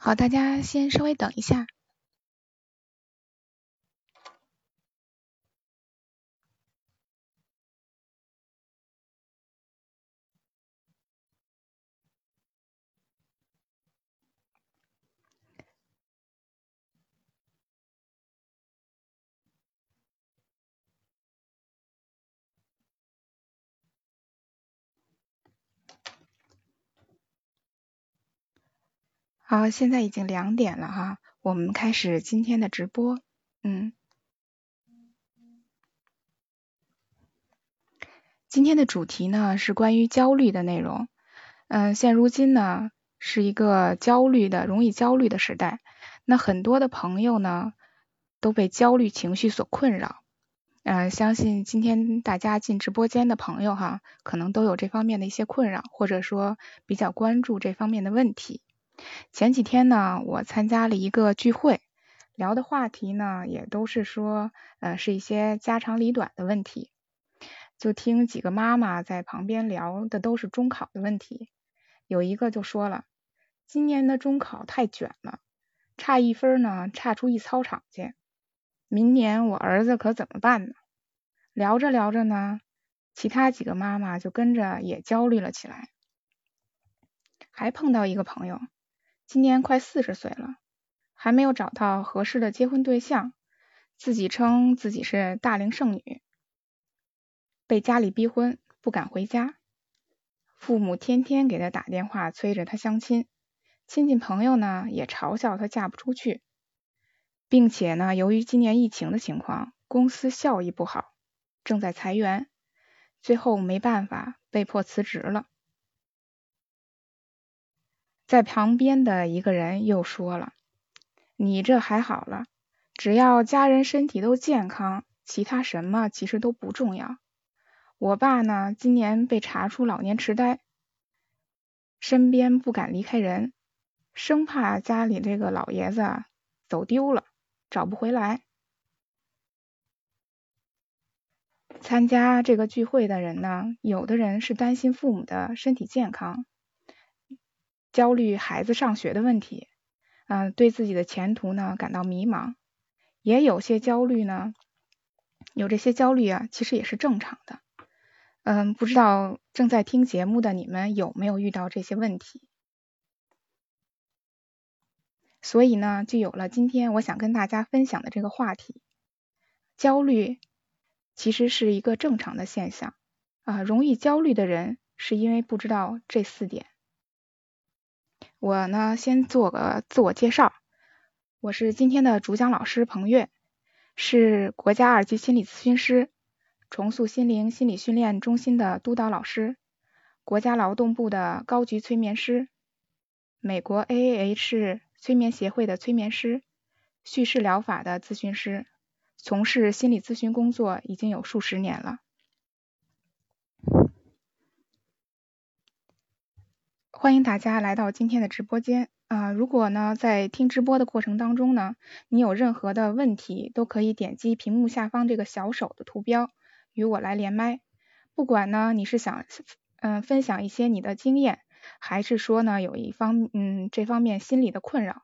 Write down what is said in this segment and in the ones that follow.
好，大家先稍微等一下。好，现在已经两点了哈，我们开始今天的直播。嗯，今天的主题呢是关于焦虑的内容。嗯，现如今呢是一个焦虑的、容易焦虑的时代。那很多的朋友呢都被焦虑情绪所困扰。嗯，相信今天大家进直播间的朋友哈，可能都有这方面的一些困扰，或者说比较关注这方面的问题。前几天呢，我参加了一个聚会，聊的话题呢也都是说，呃，是一些家长里短的问题。就听几个妈妈在旁边聊的都是中考的问题，有一个就说了，今年的中考太卷了，差一分呢差出一操场去，明年我儿子可怎么办呢？聊着聊着呢，其他几个妈妈就跟着也焦虑了起来，还碰到一个朋友。今年快四十岁了，还没有找到合适的结婚对象，自己称自己是大龄剩女，被家里逼婚，不敢回家，父母天天给他打电话催着他相亲，亲戚朋友呢也嘲笑他嫁不出去，并且呢，由于今年疫情的情况，公司效益不好，正在裁员，最后没办法，被迫辞职了。在旁边的一个人又说了：“你这还好了，只要家人身体都健康，其他什么其实都不重要。我爸呢，今年被查出老年痴呆，身边不敢离开人，生怕家里这个老爷子走丢了，找不回来。”参加这个聚会的人呢，有的人是担心父母的身体健康。焦虑孩子上学的问题，嗯，对自己的前途呢感到迷茫，也有些焦虑呢，有这些焦虑啊，其实也是正常的，嗯，不知道正在听节目的你们有没有遇到这些问题？所以呢，就有了今天我想跟大家分享的这个话题，焦虑其实是一个正常的现象啊，容易焦虑的人是因为不知道这四点。我呢，先做个自我介绍。我是今天的主讲老师彭越，是国家二级心理咨询师，重塑心灵心理训练中心的督导老师，国家劳动部的高级催眠师，美国 AAH 催眠协会的催眠师，叙事疗法的咨询师，从事心理咨询工作已经有数十年了。欢迎大家来到今天的直播间啊！如果呢在听直播的过程当中呢，你有任何的问题，都可以点击屏幕下方这个小手的图标与我来连麦。不管呢你是想嗯分享一些你的经验，还是说呢有一方嗯这方面心理的困扰，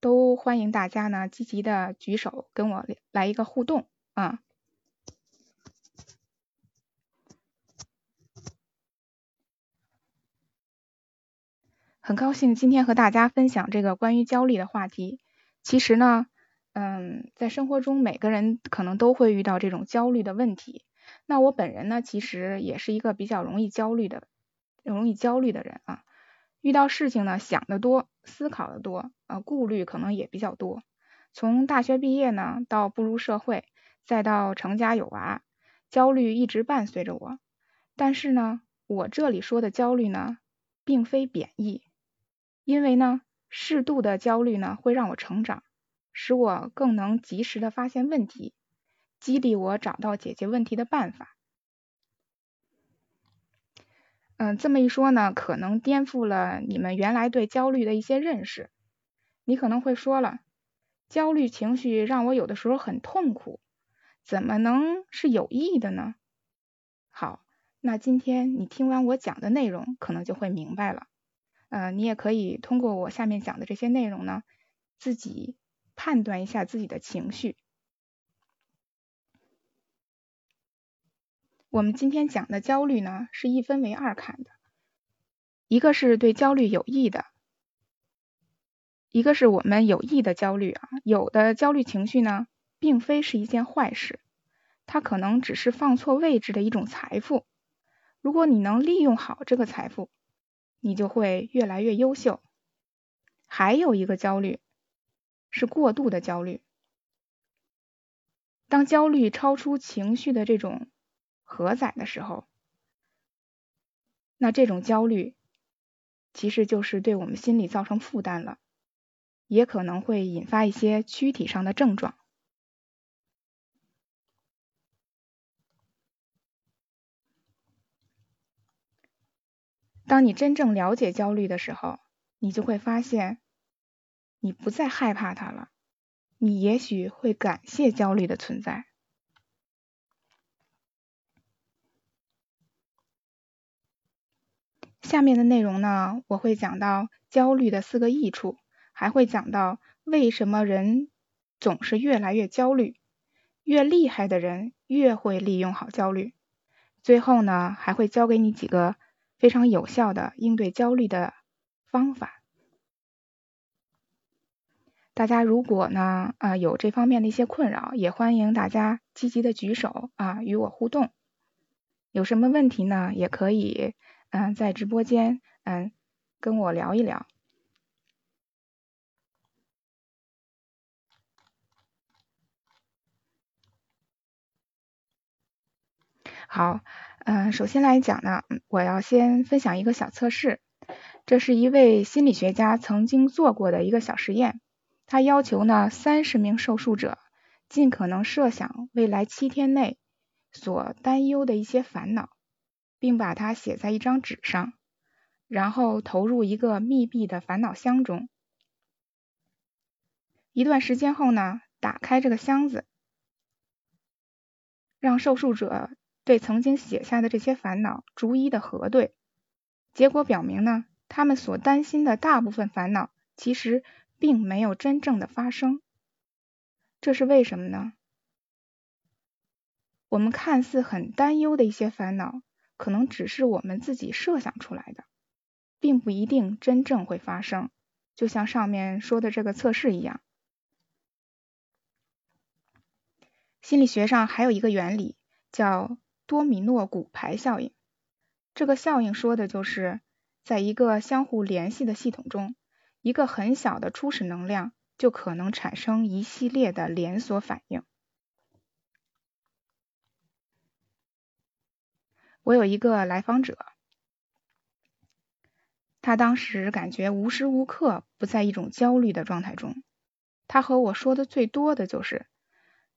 都欢迎大家呢积极的举手跟我来一个互动啊。很高兴今天和大家分享这个关于焦虑的话题。其实呢，嗯，在生活中每个人可能都会遇到这种焦虑的问题。那我本人呢，其实也是一个比较容易焦虑的、容易焦虑的人啊。遇到事情呢，想得多，思考的多，呃，顾虑可能也比较多。从大学毕业呢，到步入社会，再到成家有娃，焦虑一直伴随着我。但是呢，我这里说的焦虑呢，并非贬义。因为呢，适度的焦虑呢，会让我成长，使我更能及时的发现问题，激励我找到解决问题的办法。嗯，这么一说呢，可能颠覆了你们原来对焦虑的一些认识。你可能会说了，焦虑情绪让我有的时候很痛苦，怎么能是有益的呢？好，那今天你听完我讲的内容，可能就会明白了。呃，你也可以通过我下面讲的这些内容呢，自己判断一下自己的情绪。我们今天讲的焦虑呢，是一分为二看的，一个是对焦虑有益的，一个是我们有益的焦虑啊。有的焦虑情绪呢，并非是一件坏事，它可能只是放错位置的一种财富。如果你能利用好这个财富，你就会越来越优秀。还有一个焦虑是过度的焦虑，当焦虑超出情绪的这种。荷载的时候，那这种焦虑其实就是对我们心理造成负担了，也可能会引发一些躯体上的症状。当你真正了解焦虑的时候，你就会发现，你不再害怕它了，你也许会感谢焦虑的存在。下面的内容呢，我会讲到焦虑的四个益处，还会讲到为什么人总是越来越焦虑，越厉害的人越会利用好焦虑。最后呢，还会教给你几个非常有效的应对焦虑的方法。大家如果呢啊有这方面的一些困扰，也欢迎大家积极的举手啊与我互动。有什么问题呢，也可以。嗯，在直播间，嗯，跟我聊一聊。好，嗯，首先来讲呢，我要先分享一个小测试。这是一位心理学家曾经做过的一个小实验。他要求呢，三十名受试者尽可能设想未来七天内所担忧的一些烦恼。并把它写在一张纸上，然后投入一个密闭的烦恼箱中。一段时间后呢，打开这个箱子，让受试者对曾经写下的这些烦恼逐一的核对。结果表明呢，他们所担心的大部分烦恼其实并没有真正的发生。这是为什么呢？我们看似很担忧的一些烦恼。可能只是我们自己设想出来的，并不一定真正会发生。就像上面说的这个测试一样，心理学上还有一个原理叫多米诺骨牌效应。这个效应说的就是在一个相互联系的系统中，一个很小的初始能量就可能产生一系列的连锁反应。我有一个来访者，他当时感觉无时无刻不在一种焦虑的状态中。他和我说的最多的就是，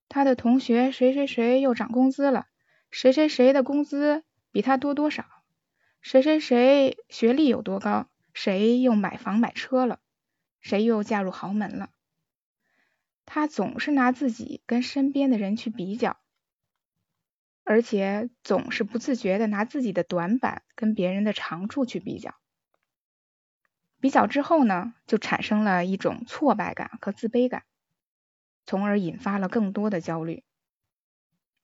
他的同学谁谁谁又涨工资了，谁谁谁的工资比他多多少，谁谁谁学历有多高，谁又买房买车了，谁又嫁入豪门了。他总是拿自己跟身边的人去比较。而且总是不自觉的拿自己的短板跟别人的长处去比较，比较之后呢，就产生了一种挫败感和自卑感，从而引发了更多的焦虑。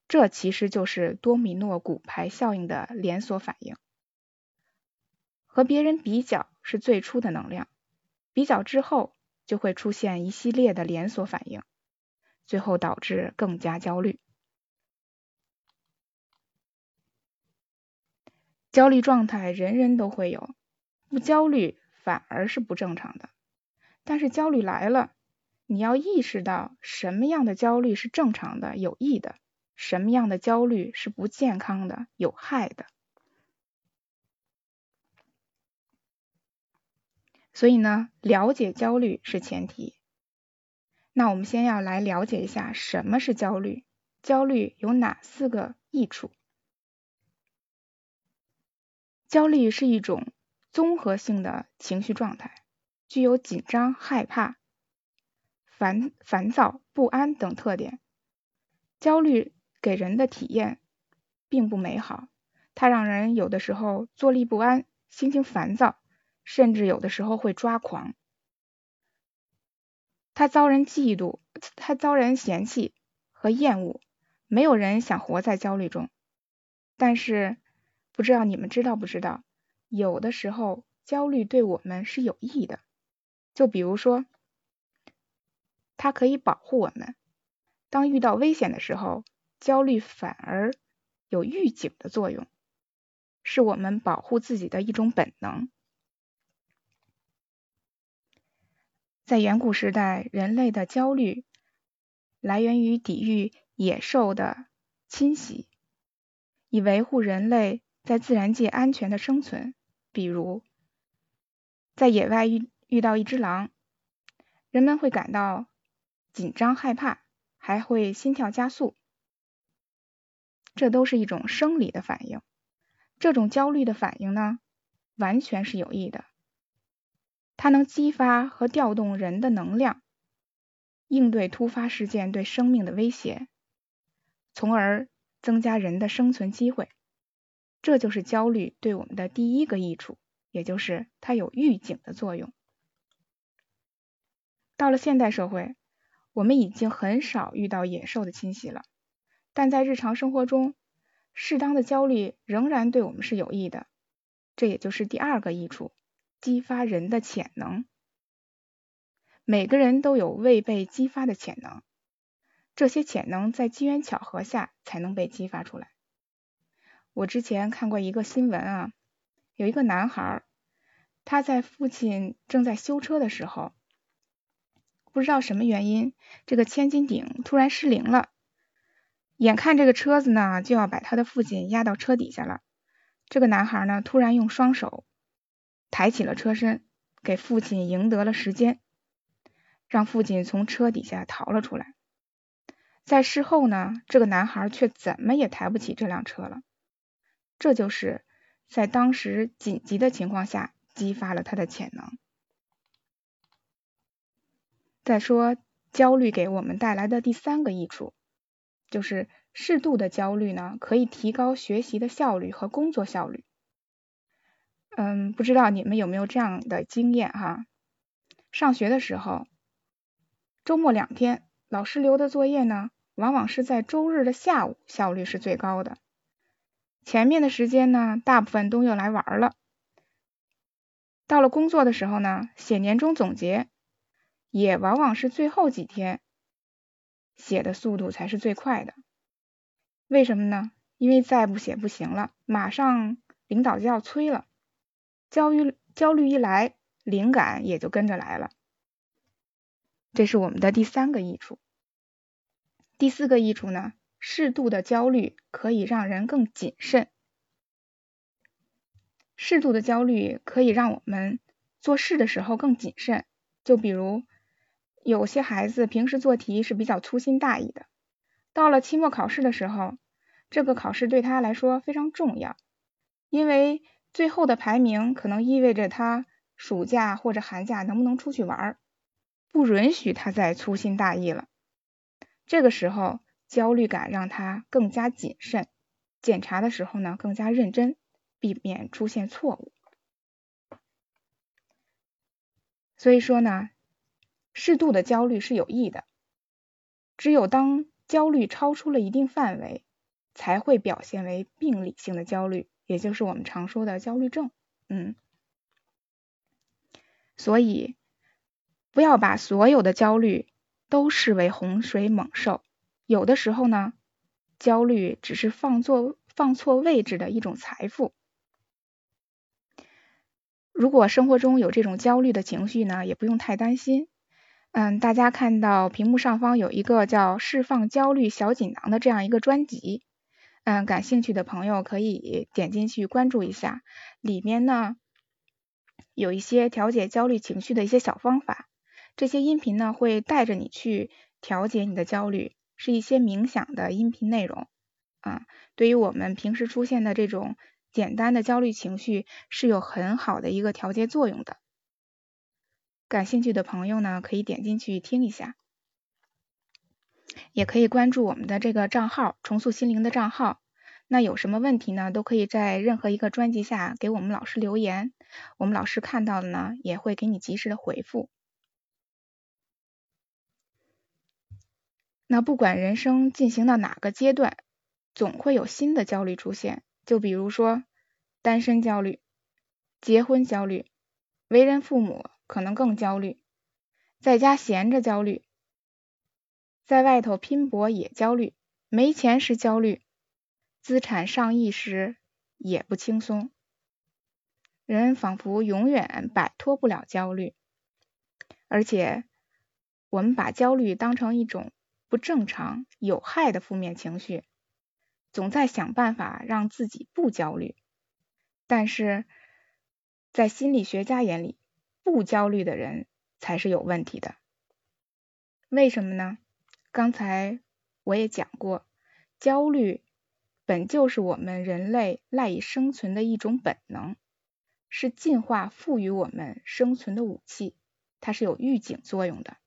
这其实就是多米诺骨牌效应的连锁反应。和别人比较是最初的能量，比较之后就会出现一系列的连锁反应，最后导致更加焦虑。焦虑状态人人都会有，不焦虑反而是不正常的。但是焦虑来了，你要意识到什么样的焦虑是正常的、有益的，什么样的焦虑是不健康的、有害的。所以呢，了解焦虑是前提。那我们先要来了解一下什么是焦虑，焦虑有哪四个益处？焦虑是一种综合性的情绪状态，具有紧张、害怕、烦烦躁、不安等特点。焦虑给人的体验并不美好，它让人有的时候坐立不安、心情烦躁，甚至有的时候会抓狂。它遭人嫉妒，它遭人嫌弃和厌恶，没有人想活在焦虑中。但是，不知道你们知道不知道，有的时候焦虑对我们是有益的。就比如说，它可以保护我们。当遇到危险的时候，焦虑反而有预警的作用，是我们保护自己的一种本能。在远古时代，人类的焦虑来源于抵御野兽的侵袭，以维护人类在自然界安全的生存。比如，在野外遇遇到一只狼，人们会感到紧张害怕，还会心跳加速，这都是一种生理的反应。这种焦虑的反应呢，完全是有益的。它能激发和调动人的能量，应对突发事件对生命的威胁，从而增加人的生存机会。这就是焦虑对我们的第一个益处，也就是它有预警的作用。到了现代社会，我们已经很少遇到野兽的侵袭了，但在日常生活中，适当的焦虑仍然对我们是有益的。这也就是第二个益处。激发人的潜能，每个人都有未被激发的潜能，这些潜能在机缘巧合下才能被激发出来。我之前看过一个新闻啊，有一个男孩，他在父亲正在修车的时候，不知道什么原因，这个千斤顶突然失灵了，眼看这个车子呢就要把他的父亲压到车底下了，这个男孩呢突然用双手。抬起了车身，给父亲赢得了时间，让父亲从车底下逃了出来。在事后呢，这个男孩却怎么也抬不起这辆车了。这就是在当时紧急的情况下激发了他的潜能。再说焦虑给我们带来的第三个益处，就是适度的焦虑呢，可以提高学习的效率和工作效率。嗯，不知道你们有没有这样的经验哈？上学的时候，周末两天，老师留的作业呢，往往是在周日的下午，效率是最高的。前面的时间呢，大部分都用来玩了。到了工作的时候呢，写年终总结，也往往是最后几天写的速度才是最快的。为什么呢？因为再不写不行了，马上领导就要催了。焦虑焦虑一来，灵感也就跟着来了。这是我们的第三个益处。第四个益处呢，适度的焦虑可以让人更谨慎。适度的焦虑可以让我们做事的时候更谨慎。就比如有些孩子平时做题是比较粗心大意的，到了期末考试的时候，这个考试对他来说非常重要，因为。最后的排名可能意味着他暑假或者寒假能不能出去玩，不允许他再粗心大意了。这个时候焦虑感让他更加谨慎，检查的时候呢更加认真，避免出现错误。所以说呢，适度的焦虑是有益的，只有当焦虑超出了一定范围，才会表现为病理性的焦虑。也就是我们常说的焦虑症，嗯，所以不要把所有的焦虑都视为洪水猛兽，有的时候呢，焦虑只是放错放错位置的一种财富。如果生活中有这种焦虑的情绪呢，也不用太担心。嗯，大家看到屏幕上方有一个叫“释放焦虑小锦囊”的这样一个专辑。嗯，感兴趣的朋友可以点进去关注一下，里面呢有一些调节焦虑情绪的一些小方法。这些音频呢会带着你去调节你的焦虑，是一些冥想的音频内容啊。对于我们平时出现的这种简单的焦虑情绪是有很好的一个调节作用的。感兴趣的朋友呢可以点进去听一下。也可以关注我们的这个账号“重塑心灵”的账号，那有什么问题呢？都可以在任何一个专辑下给我们老师留言，我们老师看到的呢，也会给你及时的回复。那不管人生进行到哪个阶段，总会有新的焦虑出现。就比如说单身焦虑、结婚焦虑、为人父母可能更焦虑，在家闲着焦虑，在外头拼搏也焦虑，没钱时焦虑。资产上亿时也不轻松，人仿佛永远摆脱不了焦虑，而且我们把焦虑当成一种不正常、有害的负面情绪，总在想办法让自己不焦虑。但是在心理学家眼里，不焦虑的人才是有问题的。为什么呢？刚才我也讲过，焦虑。本就是我们人类赖以生存的一种本能，是进化赋予我们生存的武器，它是有预警作用的。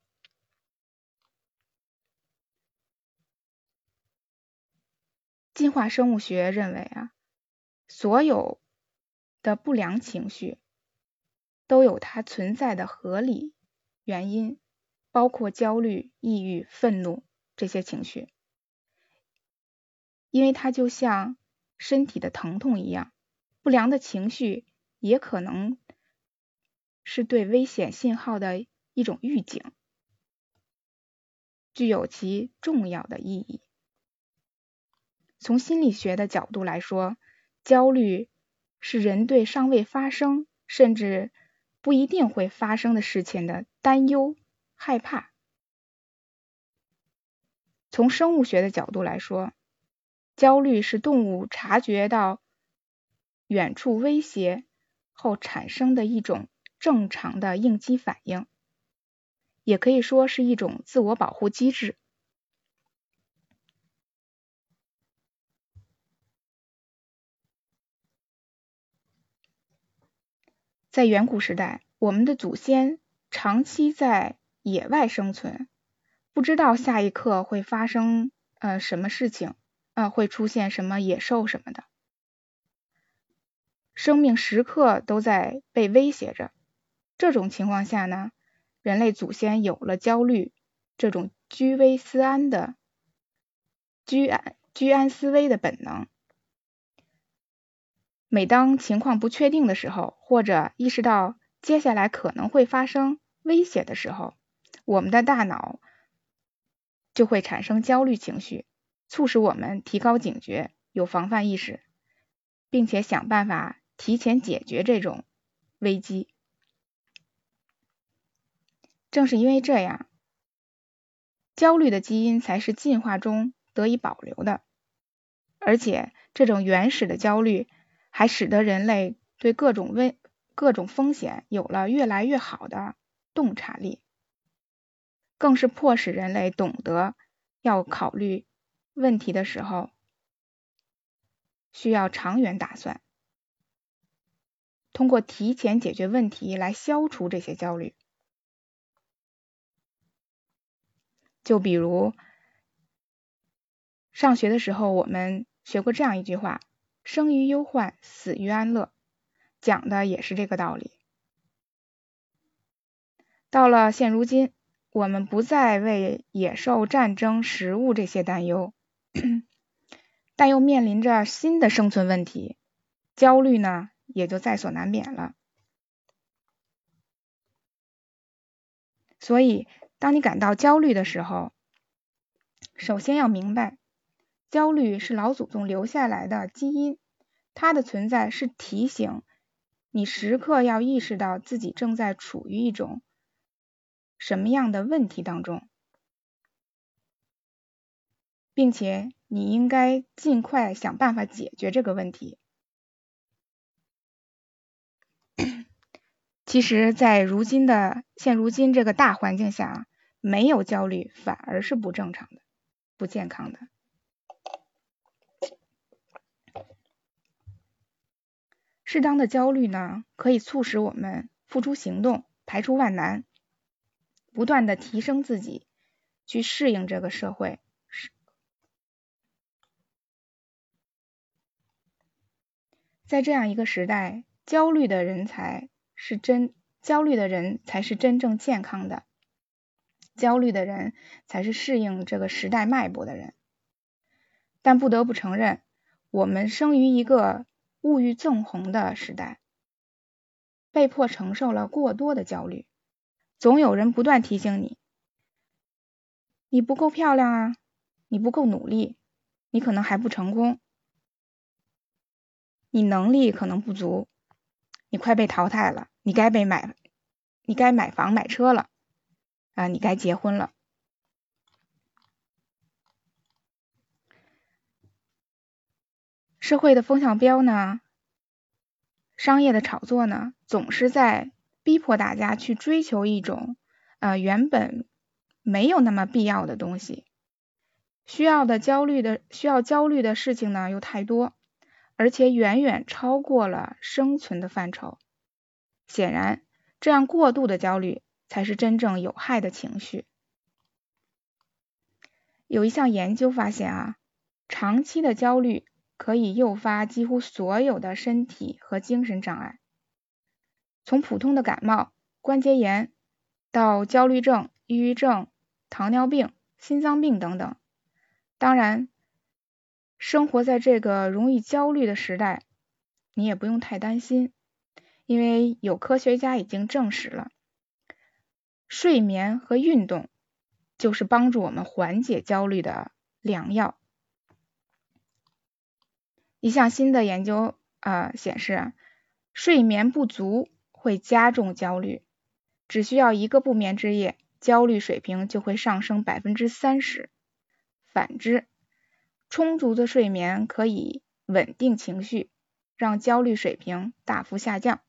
进化生物学认为啊，所有的不良情绪都有它存在的合理原因，包括焦虑、抑郁、愤怒这些情绪。因为它就像身体的疼痛一样，不良的情绪也可能是对危险信号的一种预警，具有其重要的意义。从心理学的角度来说，焦虑是人对尚未发生甚至不一定会发生的事情的担忧、害怕。从生物学的角度来说，焦虑是动物察觉到远处威胁后产生的一种正常的应激反应，也可以说是一种自我保护机制。在远古时代，我们的祖先长期在野外生存，不知道下一刻会发生呃什么事情。啊，会出现什么野兽什么的，生命时刻都在被威胁着。这种情况下呢，人类祖先有了焦虑这种居危思安的居安居安思危的本能。每当情况不确定的时候，或者意识到接下来可能会发生威胁的时候，我们的大脑就会产生焦虑情绪。促使我们提高警觉，有防范意识，并且想办法提前解决这种危机。正是因为这样，焦虑的基因才是进化中得以保留的，而且这种原始的焦虑还使得人类对各种危、各种风险有了越来越好的洞察力，更是迫使人类懂得要考虑。问题的时候，需要长远打算，通过提前解决问题来消除这些焦虑。就比如上学的时候，我们学过这样一句话：“生于忧患，死于安乐”，讲的也是这个道理。到了现如今，我们不再为野兽、战争、食物这些担忧。但又面临着新的生存问题，焦虑呢也就在所难免了。所以，当你感到焦虑的时候，首先要明白，焦虑是老祖宗留下来的基因，它的存在是提醒你时刻要意识到自己正在处于一种什么样的问题当中。并且你应该尽快想办法解决这个问题。其实，在如今的现如今这个大环境下，没有焦虑反而是不正常的、不健康的。适当的焦虑呢，可以促使我们付出行动，排除万难，不断的提升自己，去适应这个社会。在这样一个时代，焦虑的人才是真，焦虑的人才是真正健康的，焦虑的人才是适应这个时代脉搏的人。但不得不承认，我们生于一个物欲纵横的时代，被迫承受了过多的焦虑。总有人不断提醒你：你不够漂亮啊，你不够努力，你可能还不成功，你能力可能不足，你快被淘汰了，你该被买，你该买房买车了啊，你该结婚了。社会的风向标呢，商业的炒作呢，总是在。逼迫大家去追求一种呃原本没有那么必要的东西，需要的焦虑的需要焦虑的事情呢又太多，而且远远超过了生存的范畴。显然，这样过度的焦虑才是真正有害的情绪。有一项研究发现啊，长期的焦虑可以诱发几乎所有的身体和精神障碍。从普通的感冒、关节炎到焦虑症、抑郁症、糖尿病、心脏病等等。当然，生活在这个容易焦虑的时代，你也不用太担心，因为有科学家已经证实了，睡眠和运动就是帮助我们缓解焦虑的良药。一项新的研究啊显示，睡眠不足。会加重焦虑，只需要一个不眠之夜，焦虑水平就会上升百分之三十。反之，充足的睡眠可以稳定情绪，让焦虑水平大幅下降。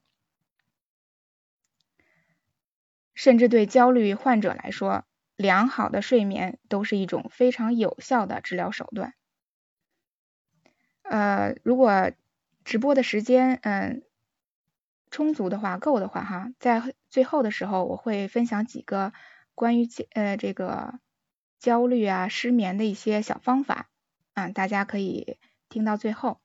甚至对焦虑患者来说，良好的睡眠都是一种非常有效的治疗手段。呃，如果直播的时间，嗯。充足的话，够的话，哈，在最后的时候，我会分享几个关于呃这个焦虑啊、失眠的一些小方法啊，大家可以听到最后。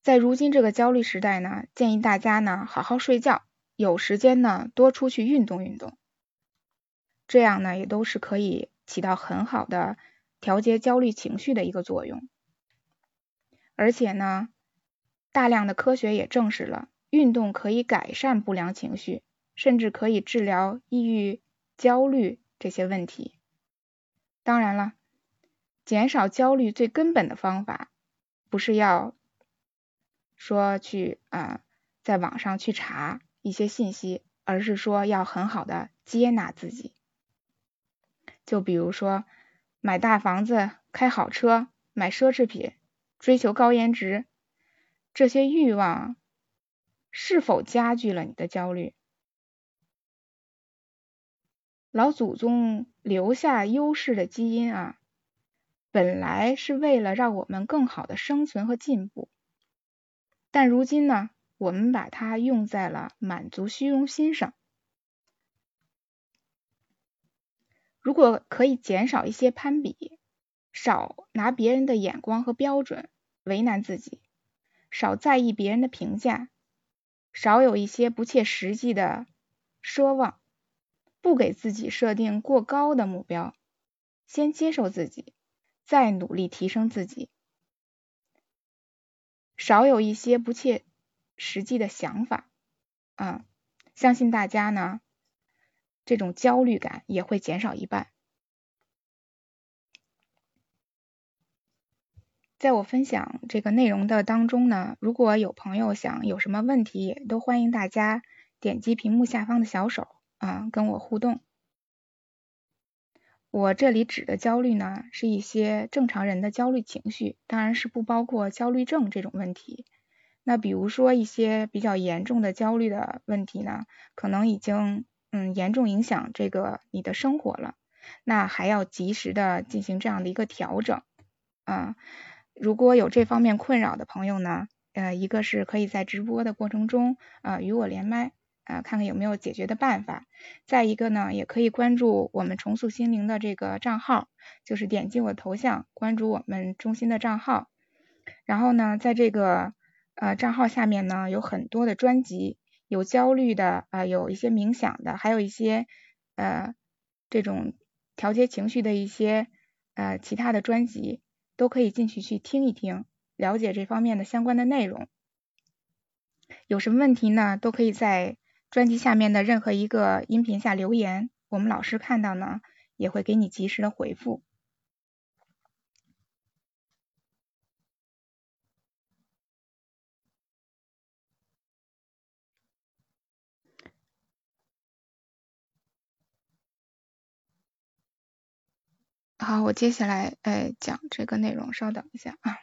在如今这个焦虑时代呢，建议大家呢好好睡觉，有时间呢多出去运动运动，这样呢也都是可以起到很好的调节焦虑情绪的一个作用。而且呢，大量的科学也证实了，运动可以改善不良情绪，甚至可以治疗抑郁、焦虑这些问题。当然了，减少焦虑最根本的方法，不是要说去啊在网上去查一些信息，而是说要很好的接纳自己。就比如说，买大房子、开好车、买奢侈品。追求高颜值，这些欲望是否加剧了你的焦虑？老祖宗留下优势的基因啊，本来是为了让我们更好的生存和进步，但如今呢，我们把它用在了满足虚荣心上。如果可以减少一些攀比。少拿别人的眼光和标准为难自己，少在意别人的评价，少有一些不切实际的奢望，不给自己设定过高的目标，先接受自己，再努力提升自己，少有一些不切实际的想法，啊，相信大家呢，这种焦虑感也会减少一半。在我分享这个内容的当中呢，如果有朋友想有什么问题，也都欢迎大家点击屏幕下方的小手啊，跟我互动。我这里指的焦虑呢，是一些正常人的焦虑情绪，当然是不包括焦虑症这种问题。那比如说一些比较严重的焦虑的问题呢，可能已经嗯严重影响这个你的生活了，那还要及时的进行这样的一个调整啊。如果有这方面困扰的朋友呢，呃，一个是可以在直播的过程中，呃，与我连麦，啊，看看有没有解决的办法。再一个呢，也可以关注我们重塑心灵的这个账号，就是点击我头像，关注我们中心的账号。然后呢，在这个呃账号下面呢，有很多的专辑，有焦虑的啊，有一些冥想的，还有一些呃这种调节情绪的一些呃其他的专辑，都可以进去去听一听，了解这方面的相关的内容。有什么问题呢？都可以在专辑下面的任何一个音频下留言，我们老师看到呢，也会给你及时的回复。好，我接下来呃讲这个内容，稍等一下啊。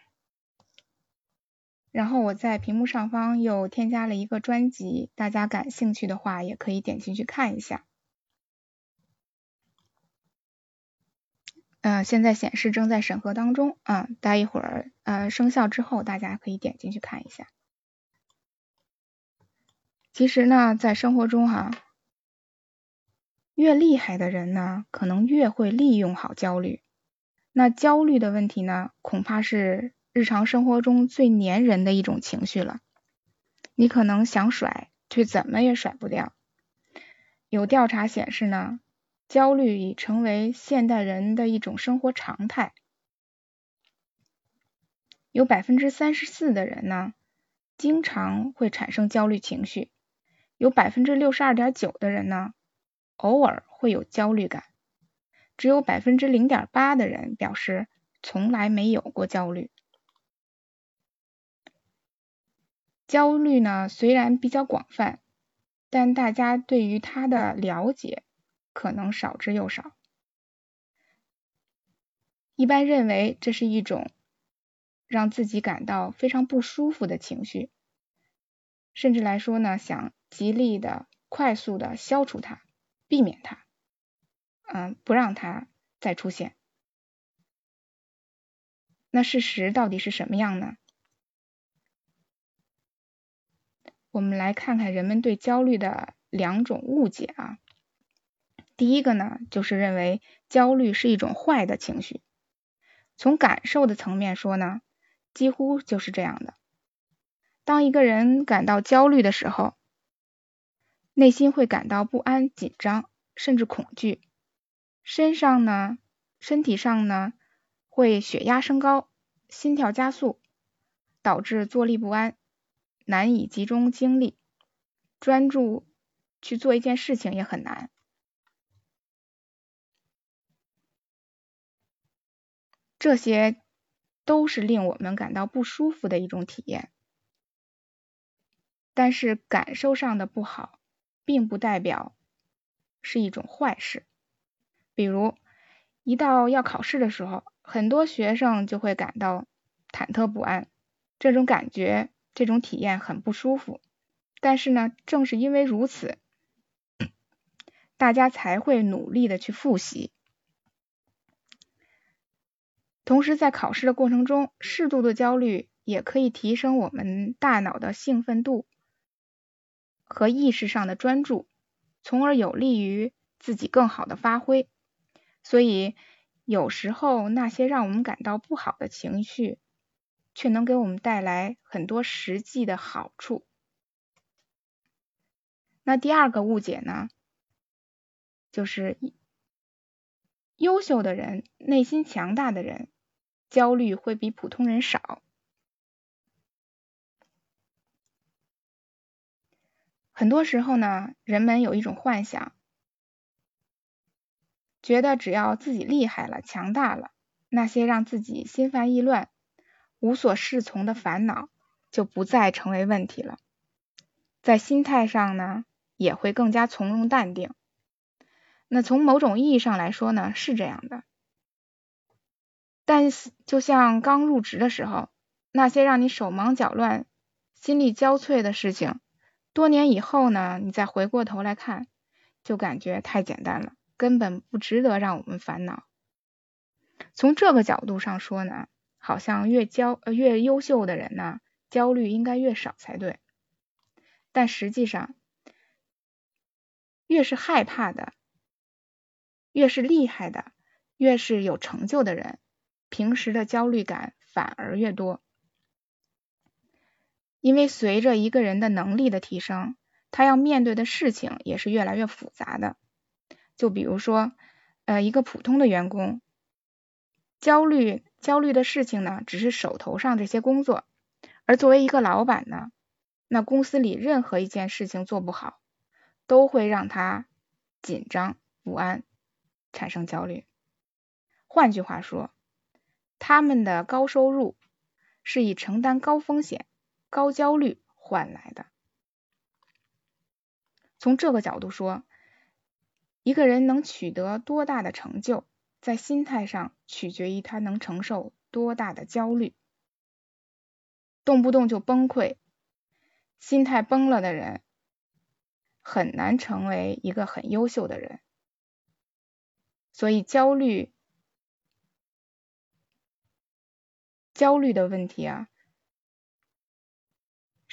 然后我在屏幕上方又添加了一个专辑，大家感兴趣的话也可以点进去看一下。嗯，现在显示正在审核当中啊，待一会儿呃生效之后，大家可以点进去看一下。其实呢，在生活中哈，越厉害的人呢，可能越会利用好焦虑。那焦虑的问题呢，恐怕是。日常生活中最粘人的一种情绪了，你可能想甩，却怎么也甩不掉。有调查显示呢，焦虑已成为现代人的一种生活常态。有百分之三十四的人呢，经常会产生焦虑情绪；有百分之六十二点九的人呢，偶尔会有焦虑感；只有百分之零点八的人表示从来没有过焦虑。焦虑呢，虽然比较广泛，但大家对于它的了解可能少之又少。一般认为这是一种让自己感到非常不舒服的情绪，甚至来说呢，想极力的、快速的消除它，避免它，嗯，不让它再出现。那事实到底是什么样呢？我们来看看人们对焦虑的两种误解啊。第一个呢，就是认为焦虑是一种坏的情绪。从感受的层面说呢，几乎就是这样的。当一个人感到焦虑的时候，内心会感到不安、紧张，甚至恐惧。身上呢，身体上呢，会血压升高，心跳加速，导致坐立不安。难以集中精力，专注去做一件事情也很难。这些都是令我们感到不舒服的一种体验。但是感受上的不好，并不代表是一种坏事。比如，一到要考试的时候，很多学生就会感到忐忑不安，这种感觉。这种体验很不舒服，但是呢，正是因为如此，大家才会努力的去复习。同时，在考试的过程中，适度的焦虑也可以提升我们大脑的兴奋度和意识上的专注，从而有利于自己更好的发挥。所以，有时候那些让我们感到不好的情绪。却能给我们带来很多实际的好处。那第二个误解呢，就是优秀的人、内心强大的人，焦虑会比普通人少。很多时候呢，人们有一种幻想，觉得只要自己厉害了、强大了，那些让自己心烦意乱。无所适从的烦恼就不再成为问题了，在心态上呢也会更加从容淡定。那从某种意义上来说呢是这样的，但就像刚入职的时候，那些让你手忙脚乱、心力交瘁的事情，多年以后呢你再回过头来看，就感觉太简单了，根本不值得让我们烦恼。从这个角度上说呢。好像越焦呃越优秀的人呢，焦虑应该越少才对。但实际上，越是害怕的，越是厉害的，越是有成就的人，平时的焦虑感反而越多。因为随着一个人的能力的提升，他要面对的事情也是越来越复杂的。就比如说，呃，一个普通的员工，焦虑焦虑的事情呢，只是手头上这些工作；而作为一个老板呢，那公司里任何一件事情做不好，都会让他紧张不安，产生焦虑。换句话说，他们的高收入是以承担高风险、高焦虑换来的。从这个角度说，一个人能取得多大的成就，在心态上取决于他能承受多大的焦虑。动不动就崩溃，心态崩了的人，很难成为一个很优秀的人。所以，焦虑，焦虑的问题啊，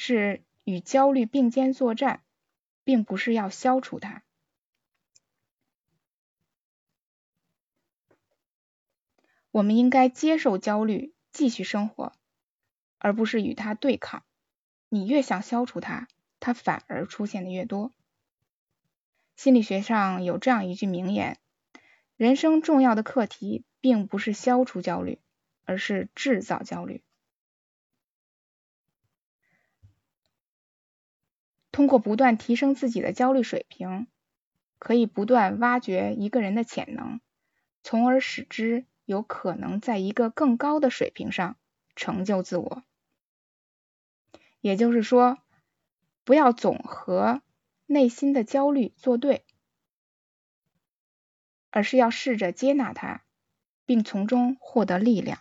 是与焦虑并肩作战，并不是要消除它。我们应该接受焦虑，继续生活，而不是与它对抗。你越想消除它，它反而出现的越多。心理学上有这样一句名言：人生重要的课题，并不是消除焦虑，而是制造焦虑。通过不断提升自己的焦虑水平，可以不断挖掘一个人的潜能，从而使之。有可能在一个更高的水平上成就自我，也就是说，不要总和内心的焦虑作对，而是要试着接纳它，并从中获得力量。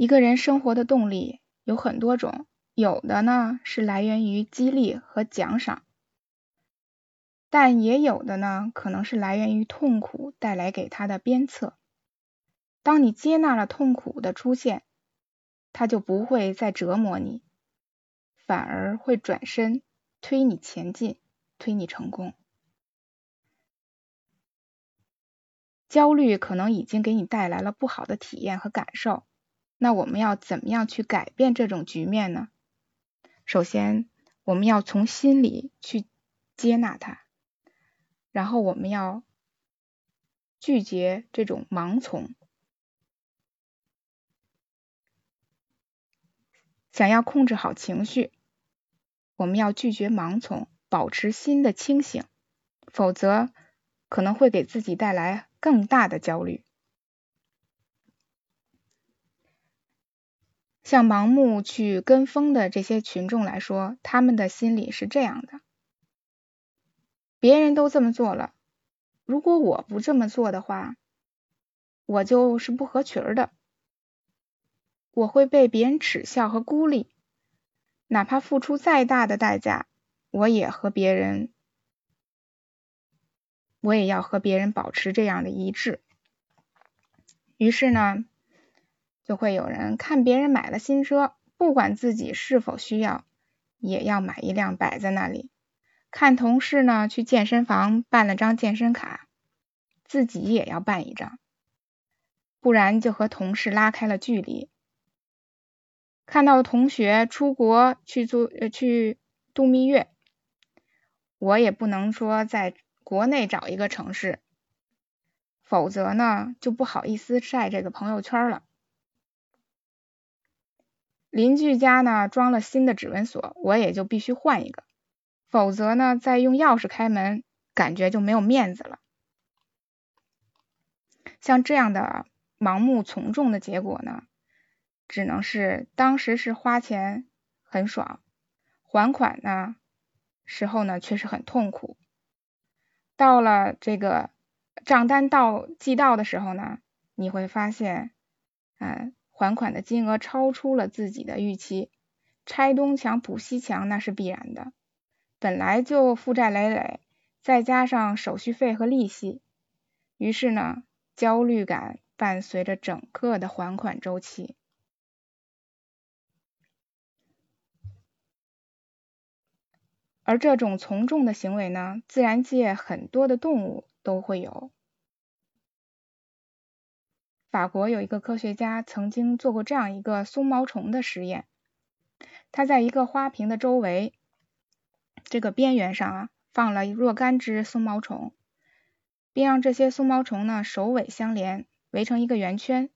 一个人生活的动力有很多种，有的呢是来源于激励和奖赏，但也有的呢可能是来源于痛苦带来给他的鞭策。当你接纳了痛苦的出现，他就不会再折磨你，反而会转身推你前进，推你成功。焦虑可能已经给你带来了不好的体验和感受。那我们要怎么样去改变这种局面呢？首先，我们要从心里去接纳它，然后我们要拒绝这种盲从。想要控制好情绪，我们要拒绝盲从，保持心的清醒，否则可能会给自己带来更大的焦虑。像盲目去跟风的这些群众来说，他们的心理是这样的：别人都这么做了，如果我不这么做的话，我就是不合群的，我会被别人耻笑和孤立，哪怕付出再大的代价，我也和别人，我也要和别人保持这样的一致。于是呢。就会有人看别人买了新车，不管自己是否需要，也要买一辆摆在那里。看同事呢去健身房办了张健身卡，自己也要办一张，不然就和同事拉开了距离。看到同学出国去做去度蜜月，我也不能说在国内找一个城市，否则呢就不好意思晒这个朋友圈了。邻居家呢装了新的指纹锁，我也就必须换一个，否则呢再用钥匙开门，感觉就没有面子了。像这样的盲目从众的结果呢，只能是当时是花钱很爽，还款呢时候呢却是很痛苦。到了这个账单到寄到的时候呢，你会发现，嗯。还款的金额超出了自己的预期，拆东墙补西墙那是必然的。本来就负债累累，再加上手续费和利息，于是呢，焦虑感伴随着整个的还款周期。而这种从众的行为呢，自然界很多的动物都会有。法国有一个科学家曾经做过这样一个松毛虫的实验，他在一个花瓶的周围。这个边缘上啊，放了若干只松毛虫，并让这些松毛虫呢首尾相连，围成一个圆圈。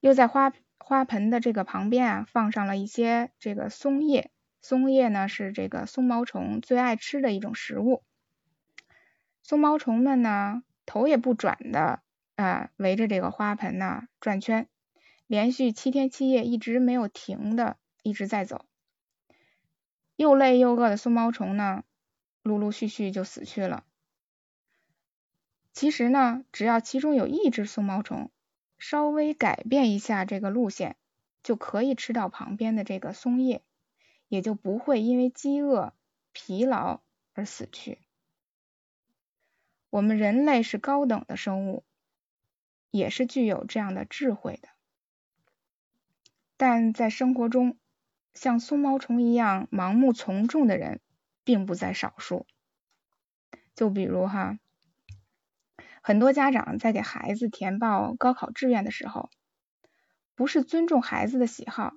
又在花花盆的这个旁边啊，放上了一些这个松叶，松叶呢是这个松毛虫最爱吃的一种食物。松毛虫们呢头也不转的啊围着这个花盆呢转圈，连续七天七夜一直没有停的一直在走。又累又饿的松毛虫呢，陆陆续续就死去了。其实呢，只要其中有一只松毛虫稍微改变一下这个路线，就可以吃到旁边的这个松叶，也就不会因为饥饿、疲劳而死去。我们人类是高等的生物，也是具有这样的智慧的，但在生活中。像松毛虫一样盲目从众的人并不在少数。就比如哈，很多家长在给孩子填报高考志愿的时候，不是尊重孩子的喜好，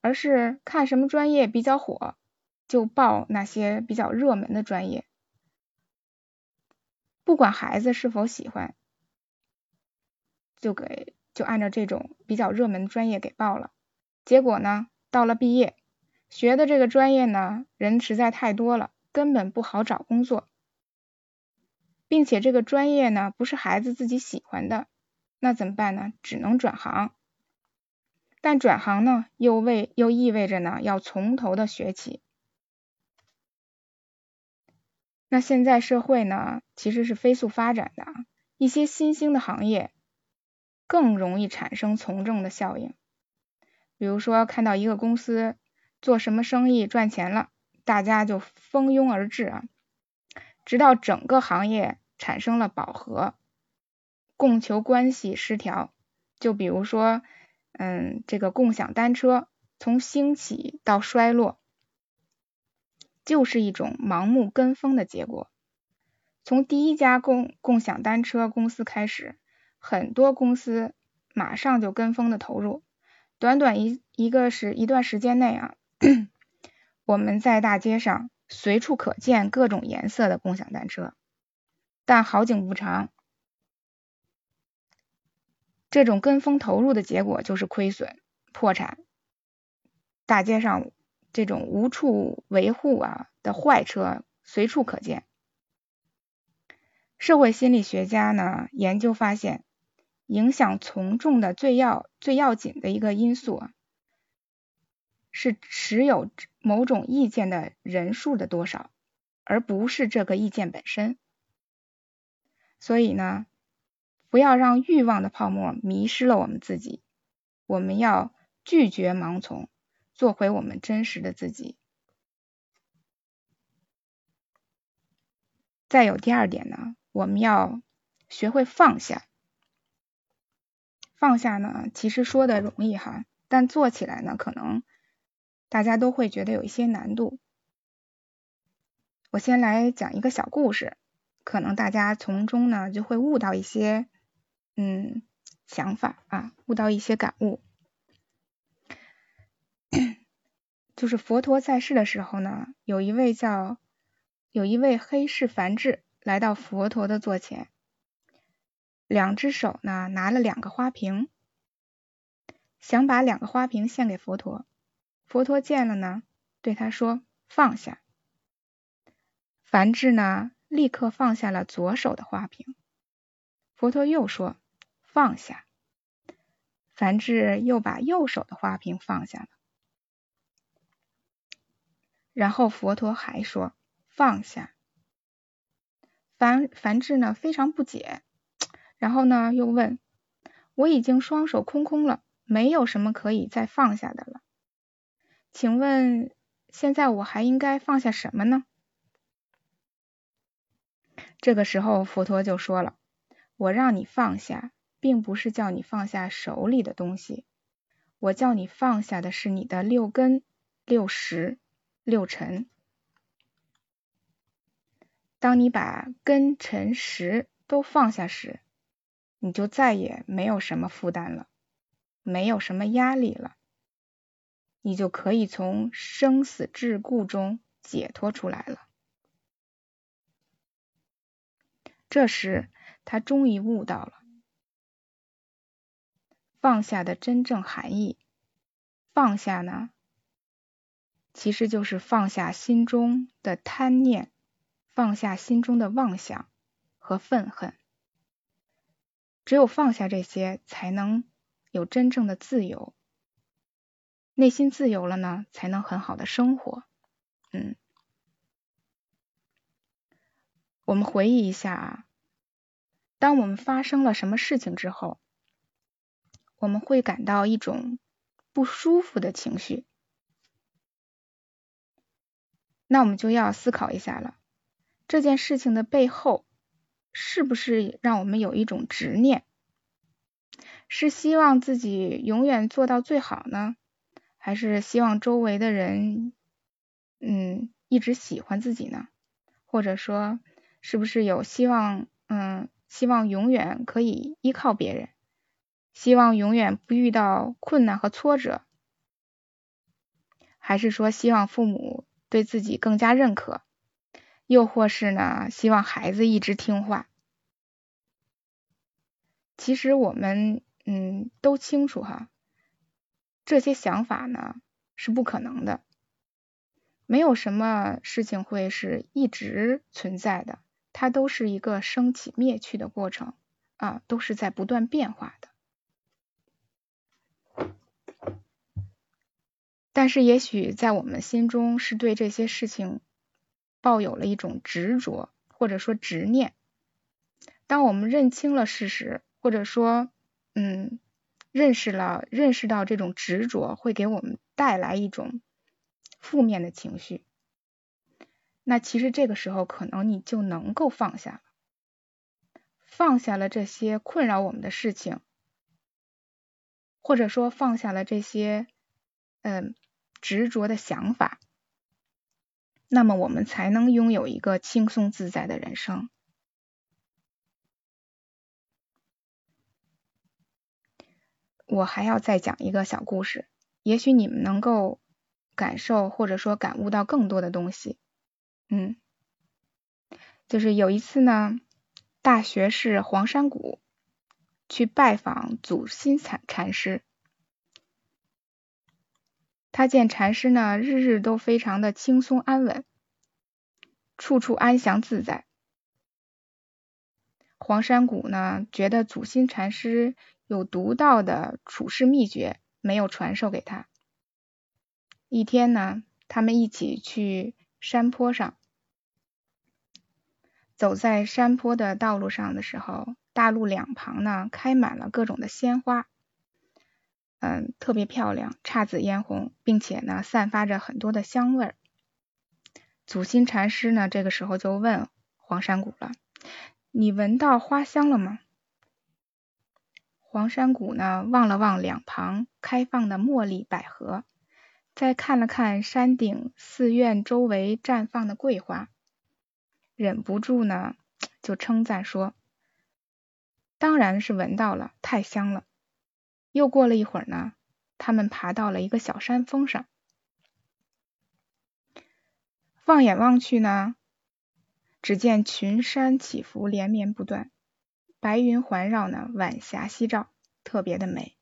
而是看什么专业比较火，就报那些比较热门的专业，不管孩子是否喜欢，就给就按照这种比较热门的专业给报了。结果呢？到了毕业，学的这个专业呢，人实在太多了，根本不好找工作，并且这个专业呢，不是孩子自己喜欢的，那怎么办呢？只能转行。但转行呢，又为又意味着呢，要从头的学起。那现在社会呢，其实是飞速发展的，一些新兴的行业更容易产生从众的效应。比如说，看到一个公司做什么生意赚钱了，大家就蜂拥而至啊，直到整个行业产生了饱和，供求关系失调。就比如说，嗯，这个共享单车从兴起到衰落，就是一种盲目跟风的结果。从第一家共共享单车公司开始，很多公司马上就跟风的投入。短短一一个是一段时间内啊，我们在大街上随处可见各种颜色的共享单车，但好景不长，这种跟风投入的结果就是亏损、破产。大街上这种无处维护啊的坏车随处可见。社会心理学家呢研究发现。影响从众的最要最要紧的一个因素啊，是持有某种意见的人数的多少，而不是这个意见本身。所以呢，不要让欲望的泡沫迷失了我们自己。我们要拒绝盲从，做回我们真实的自己。再有第二点呢，我们要学会放下。放下呢，其实说的容易哈，但做起来呢，可能大家都会觉得有一些难度。我先来讲一个小故事，可能大家从中呢就会悟到一些嗯想法啊，悟到一些感悟。就是佛陀在世的时候呢，有一位叫有一位黑氏梵志来到佛陀的座前。两只手呢，拿了两个花瓶，想把两个花瓶献给佛陀。佛陀见了呢，对他说：“放下。”梵志呢，立刻放下了左手的花瓶。佛陀又说：“放下。”梵志又把右手的花瓶放下了。然后佛陀还说：“放下。”梵梵志呢，非常不解。然后呢，又问：“我已经双手空空了，没有什么可以再放下的了，请问现在我还应该放下什么呢？这个时候，佛陀就说了：“我让你放下，并不是叫你放下手里的东西，我叫你放下的是你的六根、六识、六尘。当你把根、尘、识都放下时，你就再也没有什么负担了，没有什么压力了，你就可以从生死桎梏中解脱出来了。”这时，他终于悟到了放下的真正含义。放下呢，其实就是放下心中的贪念，放下心中的妄想和愤恨。只有放下这些，才能有真正的自由。内心自由了呢，才能很好的生活。嗯。我们回忆一下啊，当我们发生了什么事情之后，我们会感到一种不舒服的情绪，那我们就要思考一下了，这件事情的背后是不是让我们有一种执念？是希望自己永远做到最好呢，还是希望周围的人嗯一直喜欢自己呢？或者说？是不是有希望？嗯，希望永远可以依靠别人，希望永远不遇到困难和挫折，还是说希望父母对自己更加认可？又或是呢，希望孩子一直听话？其实我们嗯都清楚哈，这些想法呢是不可能的，没有什么事情会是一直存在的。它都是一个升起灭去的过程啊，都是在不断变化的。但是，也许在我们心中是对这些事情抱有了一种执着，或者说执念。当我们认清了事实，或者说，嗯，认识了认识到这种执着会给我们带来一种负面的情绪。那其实这个时候，可能你就能够放下了，放下了这些困扰我们的事情，或者说放下了这些嗯执着的想法，那么我们才能拥有一个轻松自在的人生。我还要再讲一个小故事，也许你们能够感受或者说感悟到更多的东西。嗯，就是有一次呢，大学士黄山谷去拜访祖心禅禅师，他见禅师呢日日都非常的轻松安稳，处处安详自在。黄山谷呢觉得祖心禅师有独到的处事秘诀，没有传授给他。一天呢，他们一起去。山坡上，走在山坡的道路上的时候，大路两旁呢开满了各种的鲜花，嗯，特别漂亮，姹紫嫣红，并且呢散发着很多的香味儿。祖心禅师呢这个时候就问黄山谷了：“你闻到花香了吗？”黄山谷呢望了望两旁开放的茉莉百合。再看了看山顶寺院周围绽放的桂花，忍不住呢就称赞说：“当然是闻到了，太香了。”又过了一会儿呢，他们爬到了一个小山峰上，放眼望去呢，只见群山起伏，连绵不断，白云环绕呢，晚霞夕照，特别的美。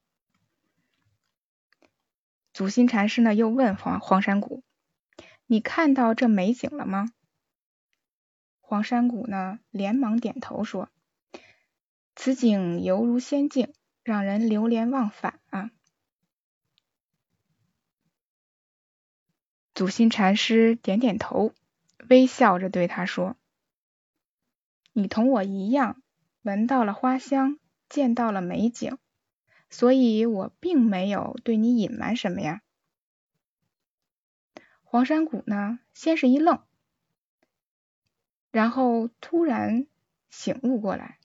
祖心禅师呢，又问黄黄山谷：“你看到这美景了吗？”黄山谷呢，连忙点头说：“此景犹如仙境，让人流连忘返啊。”祖心禅师点点头，微笑着对他说：“你同我一样，闻到了花香，见到了美景。”所以我并没有对你隐瞒什么呀。黄山谷呢，先是一愣，然后突然醒悟过来。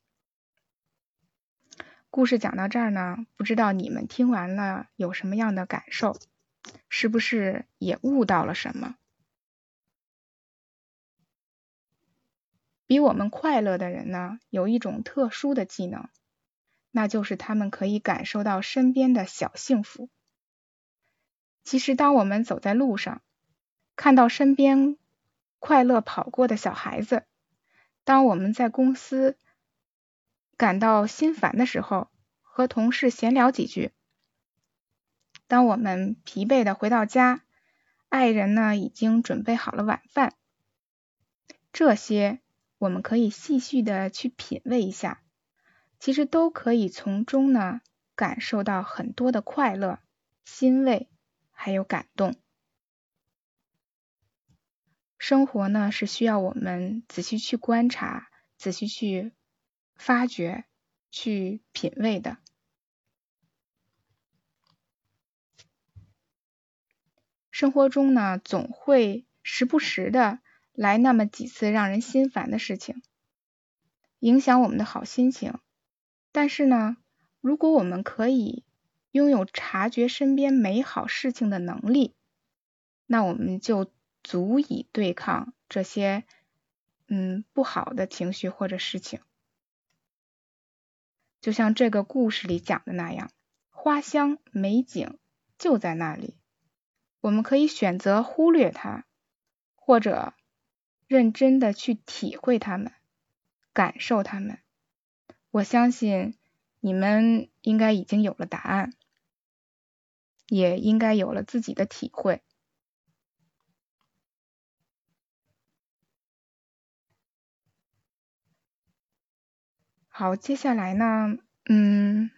故事讲到这儿呢，不知道你们听完了有什么样的感受？是不是也悟到了什么？比我们快乐的人呢，有一种特殊的技能，那就是他们可以感受到身边的小幸福。其实，当我们走在路上，看到身边快乐跑过的小孩子，当我们在公司感到心烦的时候，和同事闲聊几句；当我们疲惫的回到家，爱人呢已经准备好了晚饭，这些我们可以细细的去品味一下，其实都可以从中呢感受到很多的快乐、欣慰，还有感动。生活呢是需要我们仔细去观察、仔细去发掘、去品味的。生活中呢，总会时不时的来那么几次让人心烦的事情，影响我们的好心情。但是呢，如果我们可以拥有察觉身边美好事情的能力，那我们就。足以对抗这些嗯不好的情绪或者事情，就像这个故事里讲的那样，花香美景就在那里，我们可以选择忽略它，或者认真的去体会它们，感受它们。我相信你们应该已经有了答案，也应该有了自己的体会。好，接下来呢，嗯，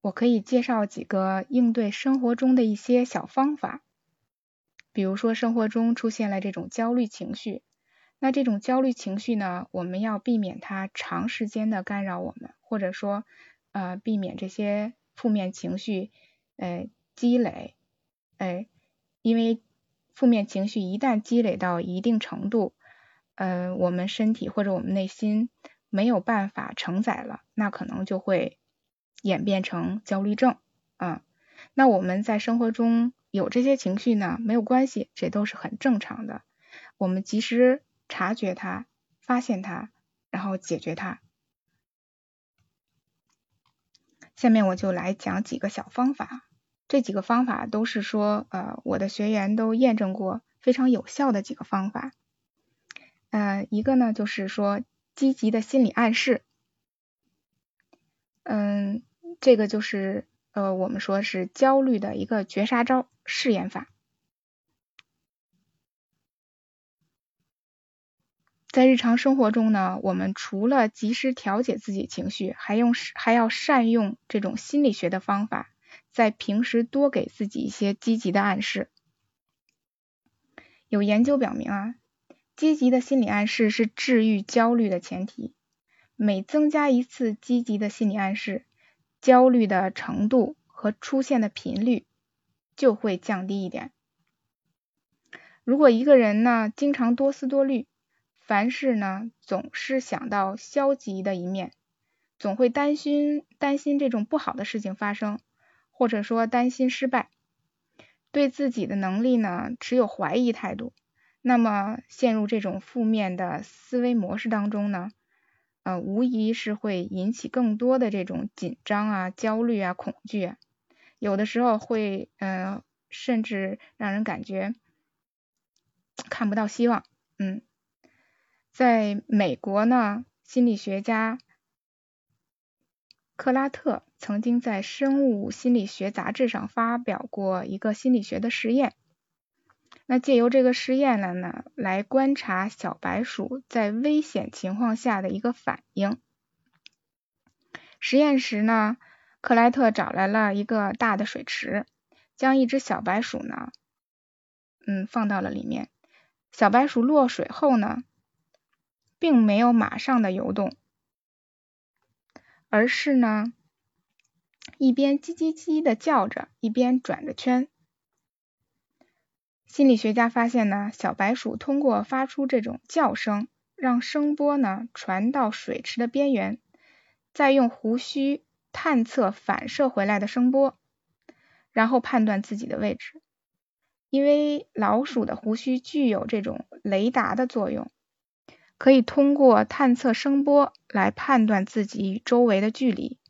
我可以介绍几个应对生活中的一些小方法。比如说，生活中出现了这种焦虑情绪，那这种焦虑情绪呢，我们要避免它长时间的干扰我们，或者说，呃，避免这些负面情绪，呃，积累，哎，因为负面情绪一旦积累到一定程度，呃，我们身体或者我们内心。没有办法承载了，那可能就会演变成焦虑症啊。那我们在生活中有这些情绪呢，没有关系，这都是很正常的。我们及时察觉它，发现它，然后解决它。下面我就来讲几个小方法，这几个方法都是说呃我的学员都验证过非常有效的几个方法。呃，一个呢就是说。积极的心理暗示，嗯，这个就是呃，我们说是焦虑的一个绝杀招试验法。在日常生活中呢，我们除了及时调节自己情绪，还用还要善用这种心理学的方法，在平时多给自己一些积极的暗示。有研究表明啊。积极的心理暗示是治愈焦虑的前提。每增加一次积极的心理暗示，焦虑的程度和出现的频率就会降低一点。如果一个人呢经常多思多虑，凡事呢总是想到消极的一面，总会担心担心这种不好的事情发生，或者说担心失败，对自己的能力呢持有怀疑态度。那么陷入这种负面的思维模式当中呢，呃，无疑是会引起更多的这种紧张啊、焦虑啊、恐惧，有的时候会，嗯，甚至让人感觉看不到希望。嗯，在美国呢，心理学家克拉特曾经在《生物心理学杂志》上发表过一个心理学的实验。那借由这个试验了呢，来观察小白鼠在危险情况下的一个反应。实验时呢，克莱特找来了一个大的水池，将一只小白鼠呢，嗯，放到了里面。小白鼠落水后呢，并没有马上的游动，而是呢，一边叽叽叽的叫着，一边转着圈。心理学家发现呢，小白鼠通过发出这种叫声，让声波呢传到水池的边缘，再用胡须探测反射回来的声波，然后判断自己的位置。因为老鼠的胡须具有这种雷达的作用，可以通过探测声波来判断自己与周围的距离。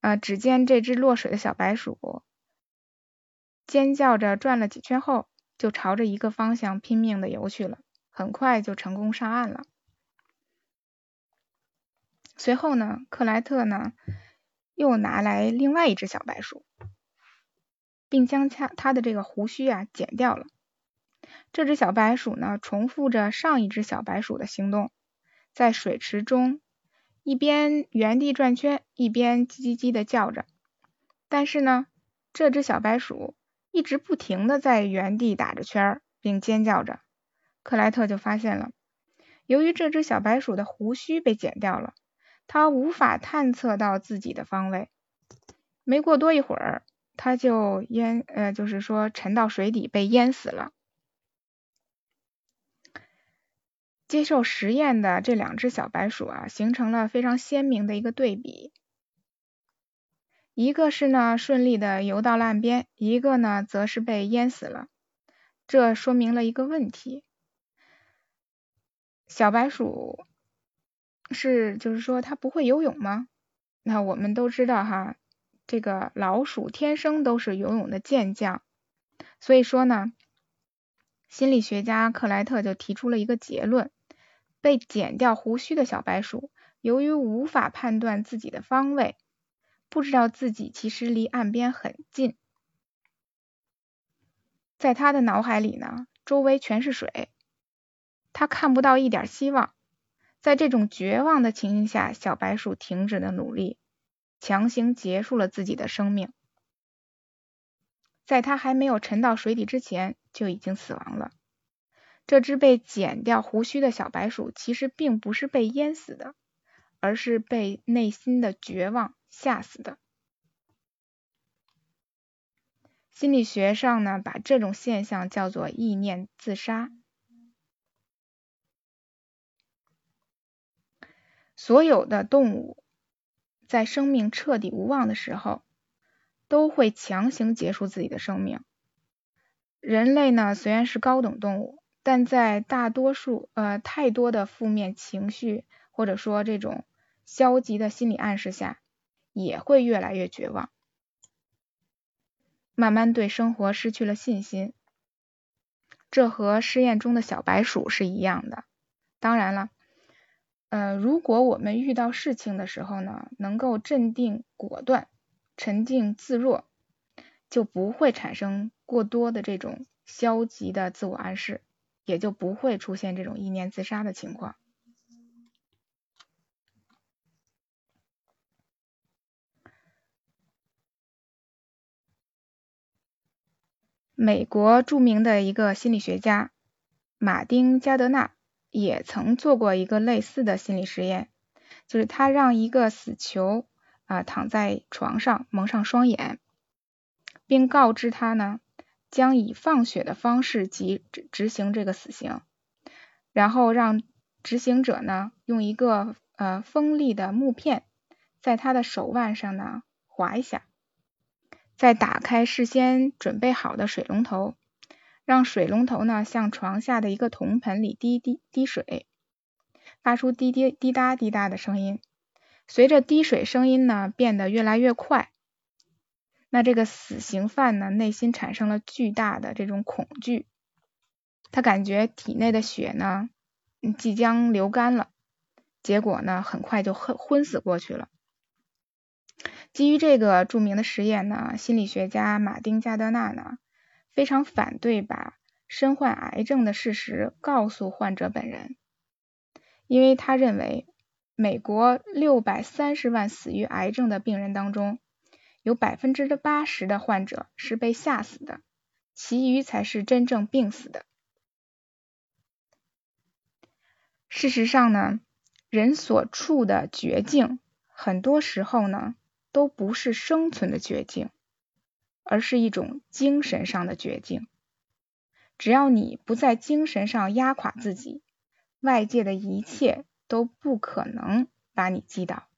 啊，只见这只落水的小白鼠尖叫着转了几圈后，就朝着一个方向拼命的游去了，很快就成功上岸了。随后呢，克莱特呢又拿来另外一只小白鼠，并将它它的这个胡须啊剪掉了。这只小白鼠呢，重复着上一只小白鼠的行动，在水池中。一边原地转圈，一边叽叽叽的叫着。但是呢，这只小白鼠一直不停的在原地打着圈，并尖叫着。克莱特就发现了，由于这只小白鼠的胡须被剪掉了，它无法探测到自己的方位。没过多一会儿，它就淹，呃，就是说沉到水底，被淹死了。接受实验的这两只小白鼠啊，形成了非常鲜明的一个对比。一个是呢顺利的游到了岸边，一个呢则是被淹死了。这说明了一个问题：小白鼠是就是说它不会游泳吗？那我们都知道哈，这个老鼠天生都是游泳的健将。所以说呢，心理学家克莱特就提出了一个结论。被剪掉胡须的小白鼠，由于无法判断自己的方位，不知道自己其实离岸边很近，在他的脑海里呢，周围全是水，他看不到一点希望。在这种绝望的情形下，小白鼠停止了努力，强行结束了自己的生命。在他还没有沉到水底之前，就已经死亡了。这只被剪掉胡须的小白鼠，其实并不是被淹死的，而是被内心的绝望吓死的。心理学上呢，把这种现象叫做意念自杀。所有的动物在生命彻底无望的时候，都会强行结束自己的生命。人类呢，虽然是高等动物。但在大多数呃太多的负面情绪或者说这种消极的心理暗示下，也会越来越绝望，慢慢对生活失去了信心。这和实验中的小白鼠是一样的。当然了，呃，如果我们遇到事情的时候呢，能够镇定果断、沉静自若，就不会产生过多的这种消极的自我暗示。也就不会出现这种意念自杀的情况。美国著名的一个心理学家马丁加德纳也曾做过一个类似的心理实验，就是他让一个死囚啊躺在床上蒙上双眼，并告知他呢。将以放血的方式及执执行这个死刑，然后让执行者呢用一个呃锋利的木片在他的手腕上呢划一下，再打开事先准备好的水龙头，让水龙头呢向床下的一个铜盆里滴滴滴水，发出滴滴滴答滴答的声音，随着滴水声音呢变得越来越快。那这个死刑犯呢，内心产生了巨大的这种恐惧，他感觉体内的血呢即将流干了，结果呢很快就昏昏死过去了。基于这个著名的实验呢，心理学家马丁加德纳呢非常反对把身患癌症的事实告诉患者本人，因为他认为美国六百三十万死于癌症的病人当中。有百分之八十的患者是被吓死的，其余才是真正病死的。事实上呢，人所处的绝境，很多时候呢，都不是生存的绝境，而是一种精神上的绝境。只要你不在精神上压垮自己，外界的一切都不可能把你击倒。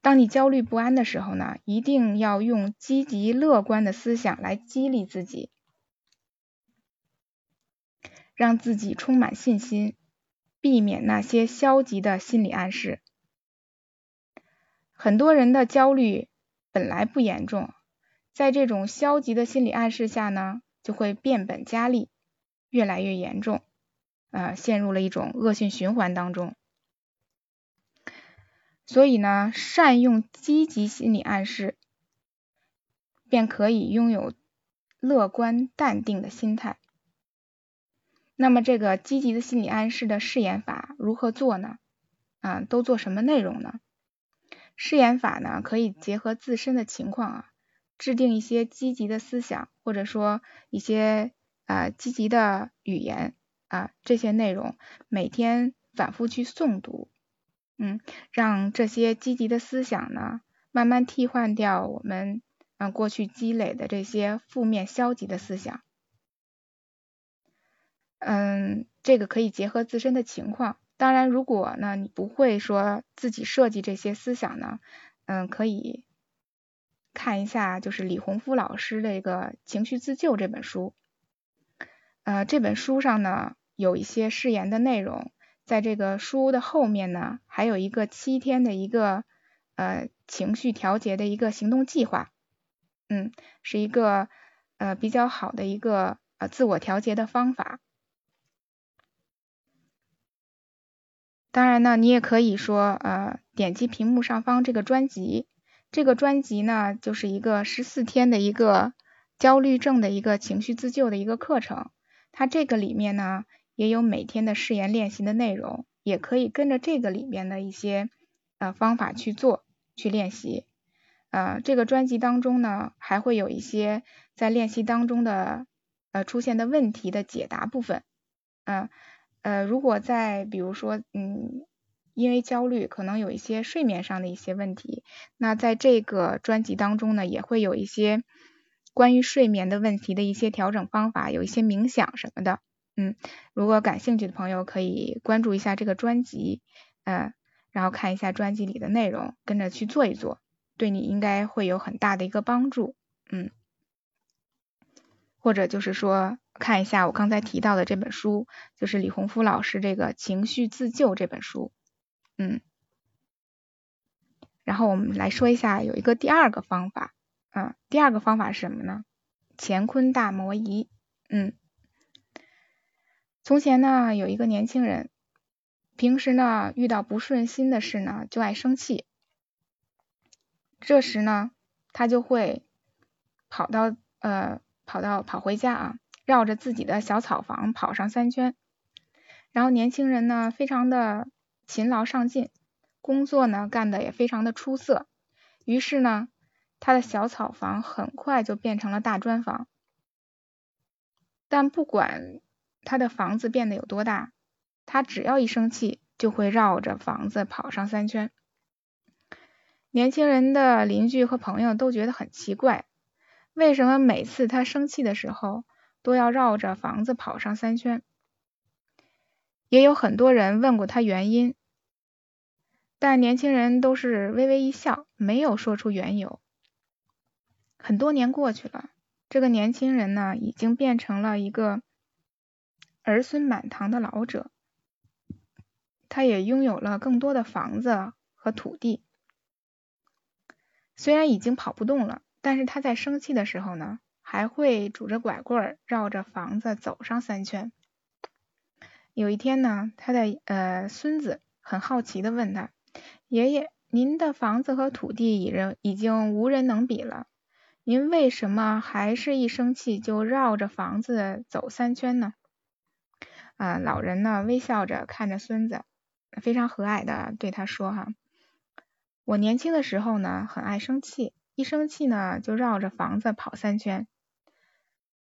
当你焦虑不安的时候呢，一定要用积极乐观的思想来激励自己，让自己充满信心，避免那些消极的心理暗示。很多人的焦虑本来不严重，在这种消极的心理暗示下呢，就会变本加厉，越来越严重，啊，陷入了一种恶性循环当中。所以呢，善用积极心理暗示，便可以拥有乐观淡定的心态。那么，这个积极的心理暗示的试验法如何做呢？啊，都做什么内容呢？试验法呢，可以结合自身的情况啊，制定一些积极的思想，或者说一些啊积极的语言啊这些内容，每天反复去诵读。嗯，让这些积极的思想呢，慢慢替换掉我们嗯过去积累的这些负面消极的思想。嗯，这个可以结合自身的情况。当然，如果呢你不会说自己设计这些思想呢，嗯，可以看一下就是李洪福老师的一个《情绪自救》这本书。呃，这本书上呢有一些誓言的内容。在这个书的后面呢，还有一个七天的一个呃情绪调节的一个行动计划，嗯，是一个呃比较好的一个呃自我调节的方法。当然呢，你也可以说呃点击屏幕上方这个专辑，这个专辑呢就是一个十四天的一个焦虑症的一个情绪自救的一个课程，它这个里面呢。也有每天的誓言练习的内容，也可以跟着这个里面的一些呃方法去做去练习。呃，这个专辑当中呢，还会有一些在练习当中的呃出现的问题的解答部分。嗯，呃如果在比如说嗯，因为焦虑可能有一些睡眠上的一些问题，那在这个专辑当中呢，也会有一些关于睡眠的问题的一些调整方法，有一些冥想什么的。嗯，如果感兴趣的朋友可以关注一下这个专辑，嗯，然后看一下专辑里的内容，跟着去做一做，对你应该会有很大的一个帮助，嗯，或者就是说看一下我刚才提到的这本书，就是李洪福老师这个情绪自救这本书，嗯，然后我们来说一下有一个第二个方法，嗯，第二个方法是什么呢？乾坤大挪移，嗯。从前呢，有一个年轻人，平时呢遇到不顺心的事呢，就爱生气。这时呢，他就会跑到呃跑到跑回家啊，绕着自己的小草房跑上三圈。然后年轻人呢，非常的勤劳上进，工作呢干的也非常的出色。于是呢，他的小草房很快就变成了大砖房。但不管。他的房子变得有多大？他只要一生气，就会绕着房子跑上三圈。年轻人的邻居和朋友都觉得很奇怪，为什么每次他生气的时候都要绕着房子跑上三圈？也有很多人问过他原因，但年轻人都是微微一笑，没有说出缘由。很多年过去了，这个年轻人呢，已经变成了一个。儿孙满堂的老者，他也拥有了更多的房子和土地。虽然已经跑不动了，但是他在生气的时候呢，还会拄着拐棍绕着房子走上三圈。有一天呢，他的呃孙子很好奇的问他：“爷爷，您的房子和土地已人已经无人能比了，您为什么还是一生气就绕着房子走三圈呢？”啊，老人呢微笑着看着孙子，非常和蔼的对他说：“哈，我年轻的时候呢很爱生气，一生气呢就绕着房子跑三圈。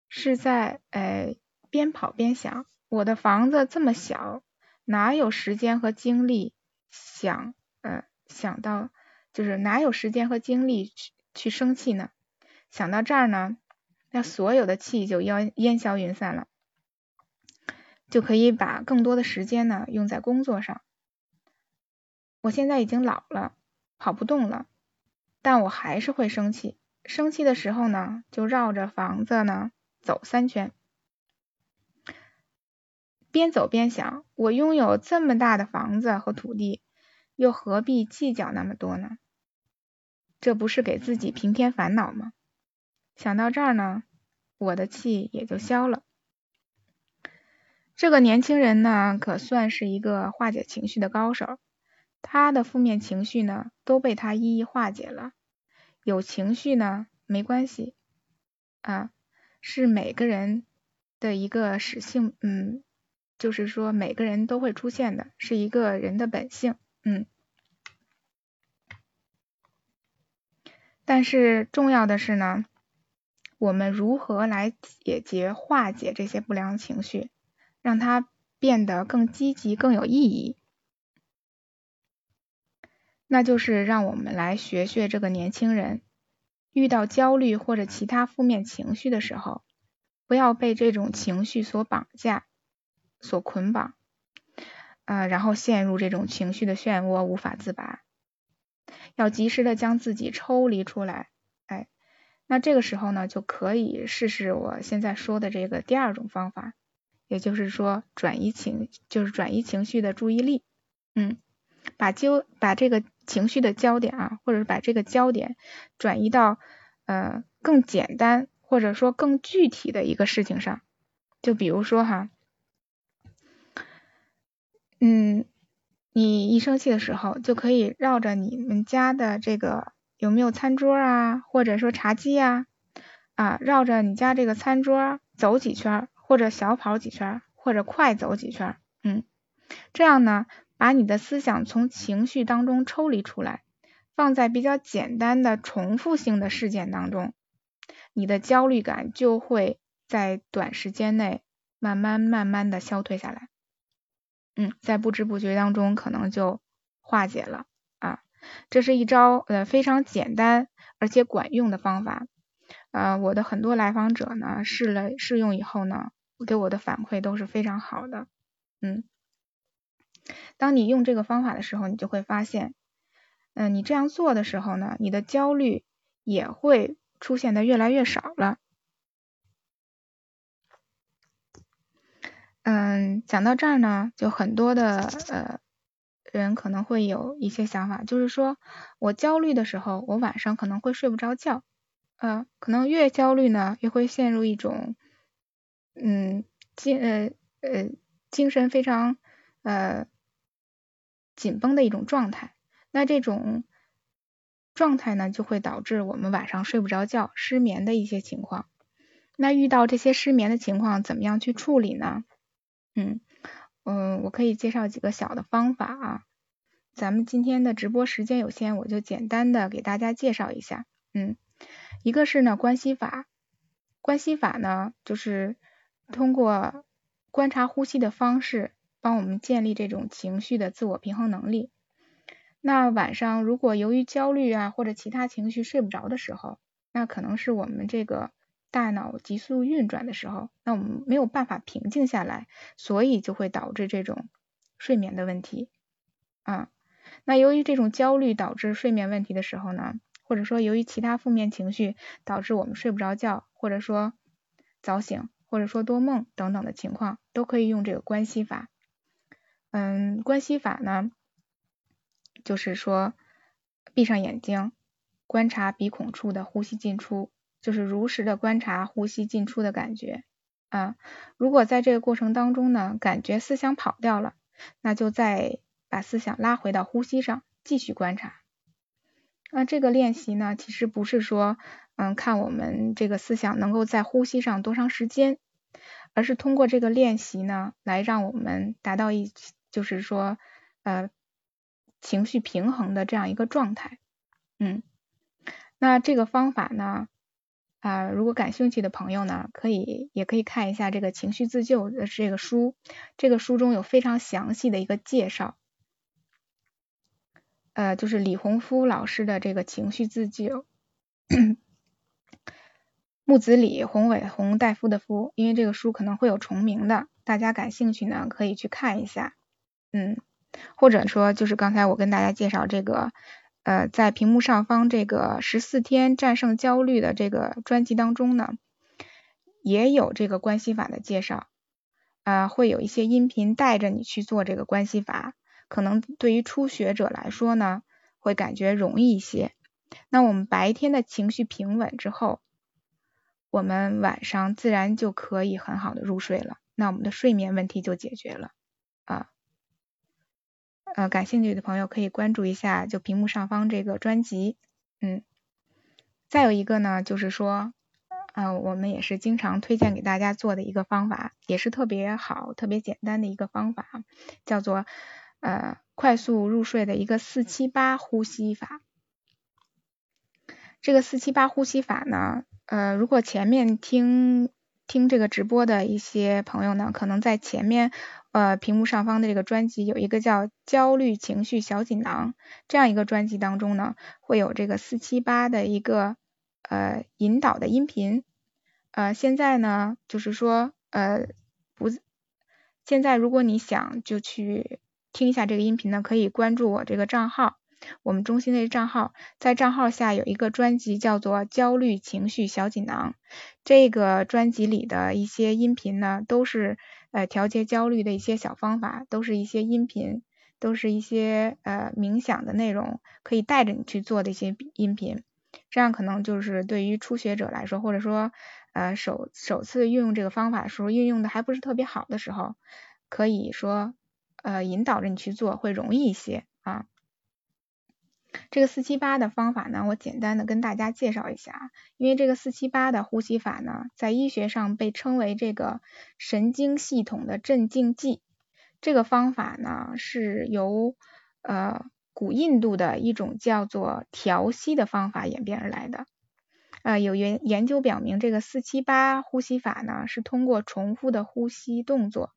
是在呃边跑边想，我的房子这么小，哪有时间和精力想呃想到就是哪有时间和精力去去生气呢？想到这儿呢，那所有的气就烟烟消云散了，就可以把更多的时间呢用在工作上。我现在已经老了，跑不动了，但我还是会生气。生气的时候呢，就绕着房子呢走三圈，边走边想：我拥有这么大的房子和土地，又何必计较那么多呢？这不是给自己平添烦恼吗？想到这儿呢，我的气也就消了。这个年轻人呢，可算是一个化解情绪的高手。他的负面情绪呢，都被他一一化解了。有情绪呢，没关系啊，是每个人的一个使性，嗯，就是说每个人都会出现的，是一个人的本性，嗯。但是重要的是呢，我们如何来解决、化解这些不良情绪，让它变得更积极、更有意义？那就是让我们来学学这个年轻人，遇到焦虑或者其他负面情绪的时候，不要被这种情绪所绑架、所捆绑，呃，然后陷入这种情绪的漩涡无法自拔。要及时的将自己抽离出来，哎，那这个时候呢，就可以试试我现在说的这个第二种方法，也就是说转移情，就是转移情绪的注意力，嗯，把焦把这个情绪的焦点啊，或者是把这个焦点转移到呃更简单或者说更具体的一个事情上，就比如说哈，嗯。你一生气的时候，就可以绕着你们家的这个有没有餐桌啊，或者说茶几呀，啊，绕着你家这个餐桌走几圈，或者小跑几圈，或者快走几圈，嗯，这样呢，把你的思想从情绪当中抽离出来，放在比较简单的重复性的事件当中，你的焦虑感就会在短时间内慢慢慢慢的消退下来。嗯，在不知不觉当中，可能就化解了啊。这是一招呃非常简单而且管用的方法。呃，我的很多来访者呢试了试用以后呢，给我的反馈都是非常好的。嗯，当你用这个方法的时候，你就会发现，嗯，你这样做的时候呢，你的焦虑也会出现的越来越少了。嗯，讲到这儿呢，就很多的呃人可能会有一些想法，就是说我焦虑的时候，我晚上可能会睡不着觉，呃，可能越焦虑呢，越会陷入一种嗯精呃呃精神非常呃紧绷的一种状态，那这种状态呢，就会导致我们晚上睡不着觉、失眠的一些情况。那遇到这些失眠的情况，怎么样去处理呢？嗯嗯，我可以介绍几个小的方法啊。咱们今天的直播时间有限，我就简单的给大家介绍一下。嗯，一个是呢关系法，关系法呢就是通过观察呼吸的方式，帮我们建立这种情绪的自我平衡能力。那晚上如果由于焦虑啊或者其他情绪睡不着的时候，那可能是我们这个。大脑急速运转的时候，那我们没有办法平静下来，所以就会导致这种睡眠的问题啊。那由于这种焦虑导致睡眠问题的时候呢，或者说由于其他负面情绪导致我们睡不着觉，或者说早醒，或者说多梦等等的情况，都可以用这个关系法。嗯，关系法呢，就是说闭上眼睛，观察鼻孔处的呼吸进出。就是如实的观察呼吸进出的感觉啊，如果在这个过程当中呢，感觉思想跑掉了，那就再把思想拉回到呼吸上，继续观察。那这个练习呢，其实不是说，嗯，看我们这个思想能够在呼吸上多长时间，而是通过这个练习呢，来让我们达到一，就是说，呃，情绪平衡的这样一个状态。嗯，那这个方法呢？啊，如果感兴趣的朋友呢，可以也可以看一下这个情绪自救的这个书，这个书中有非常详细的一个介绍，呃，就是李洪夫老师的这个情绪自救，木子李宏伟宏大夫的夫，因为这个书可能会有重名的，大家感兴趣呢可以去看一下，嗯，或者说就是刚才我跟大家介绍这个，呃，在屏幕上方这个十四天战胜焦虑的这个专辑当中呢，也有这个关系法的介绍，啊，会有一些音频带着你去做这个关系法，可能对于初学者来说呢，会感觉容易一些。那我们白天的情绪平稳之后。我们晚上自然就可以很好的入睡了，那我们的睡眠问题就解决了啊。呃，感兴趣的朋友可以关注一下，就屏幕上方这个专辑，嗯。再有一个呢，就是说，呃，我们也是经常推荐给大家做的一个方法，也是特别好、特别简单的一个方法，叫做呃快速入睡的一个四七八呼吸法。这个四七八呼吸法呢。呃，如果前面听听这个直播的一些朋友呢，可能在前面呃屏幕上方的这个专辑有一个叫焦虑情绪小锦囊这样一个专辑当中呢，会有这个四七八的一个呃引导的音频。呃，现在呢就是说呃不，现在如果你想就去听一下这个音频呢，可以关注我这个账号。我们中心的账号，在账号下有一个专辑叫做《焦虑情绪小锦囊》，这个专辑里的一些音频呢，都是呃调节焦虑的一些小方法，都是一些音频，都是一些呃冥想的内容，可以带着你去做的一些音频，这样可能就是对于初学者来说，或者说呃首首次运用这个方法的时候，运用的还不是特别好的时候，可以说呃引导着你去做会容易一些啊。这个四七八的方法呢，我简单的跟大家介绍一下。因为这个四七八的呼吸法呢，在医学上被称为这个神经系统的镇静剂。这个方法呢，是由呃古印度的一种叫做调息的方法演变而来的。呃，有研研究表明，这个四七八呼吸法呢，是通过重复的呼吸动作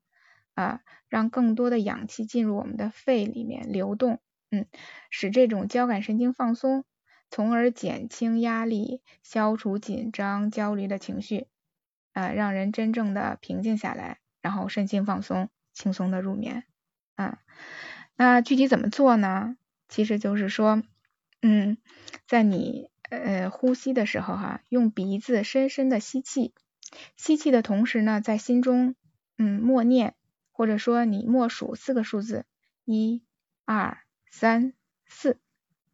啊，让更多的氧气进入我们的肺里面流动。嗯，使这种交感神经放松，从而减轻压力，消除紧张、焦虑的情绪，呃，让人真正的平静下来，然后身心放松，轻松的入眠。啊，那具体怎么做呢？其实就是说，嗯，在你呃呼吸的时候哈，用鼻子深深的吸气，吸气的同时呢，在心中嗯默念，或者说你默数四个数字，一、二。三四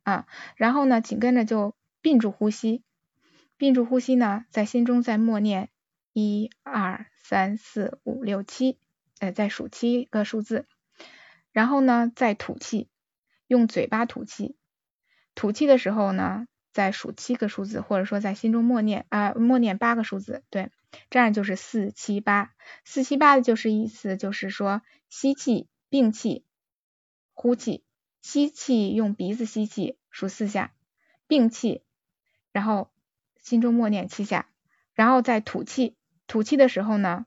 啊，然后呢，紧跟着就屏住呼吸，屏住呼吸呢，在心中再默念一二三四五六七，呃，再数七个数字，然后呢，再吐气，用嘴巴吐气，吐气的时候呢，再数七个数字，或者说在心中默念啊，默念八个数字，对，这样就是四七八，四七八的就是意思就是说吸气屏气，呼气。吸气，用鼻子吸气，数四下，屏气，然后心中默念七下，然后再吐气，吐气的时候呢，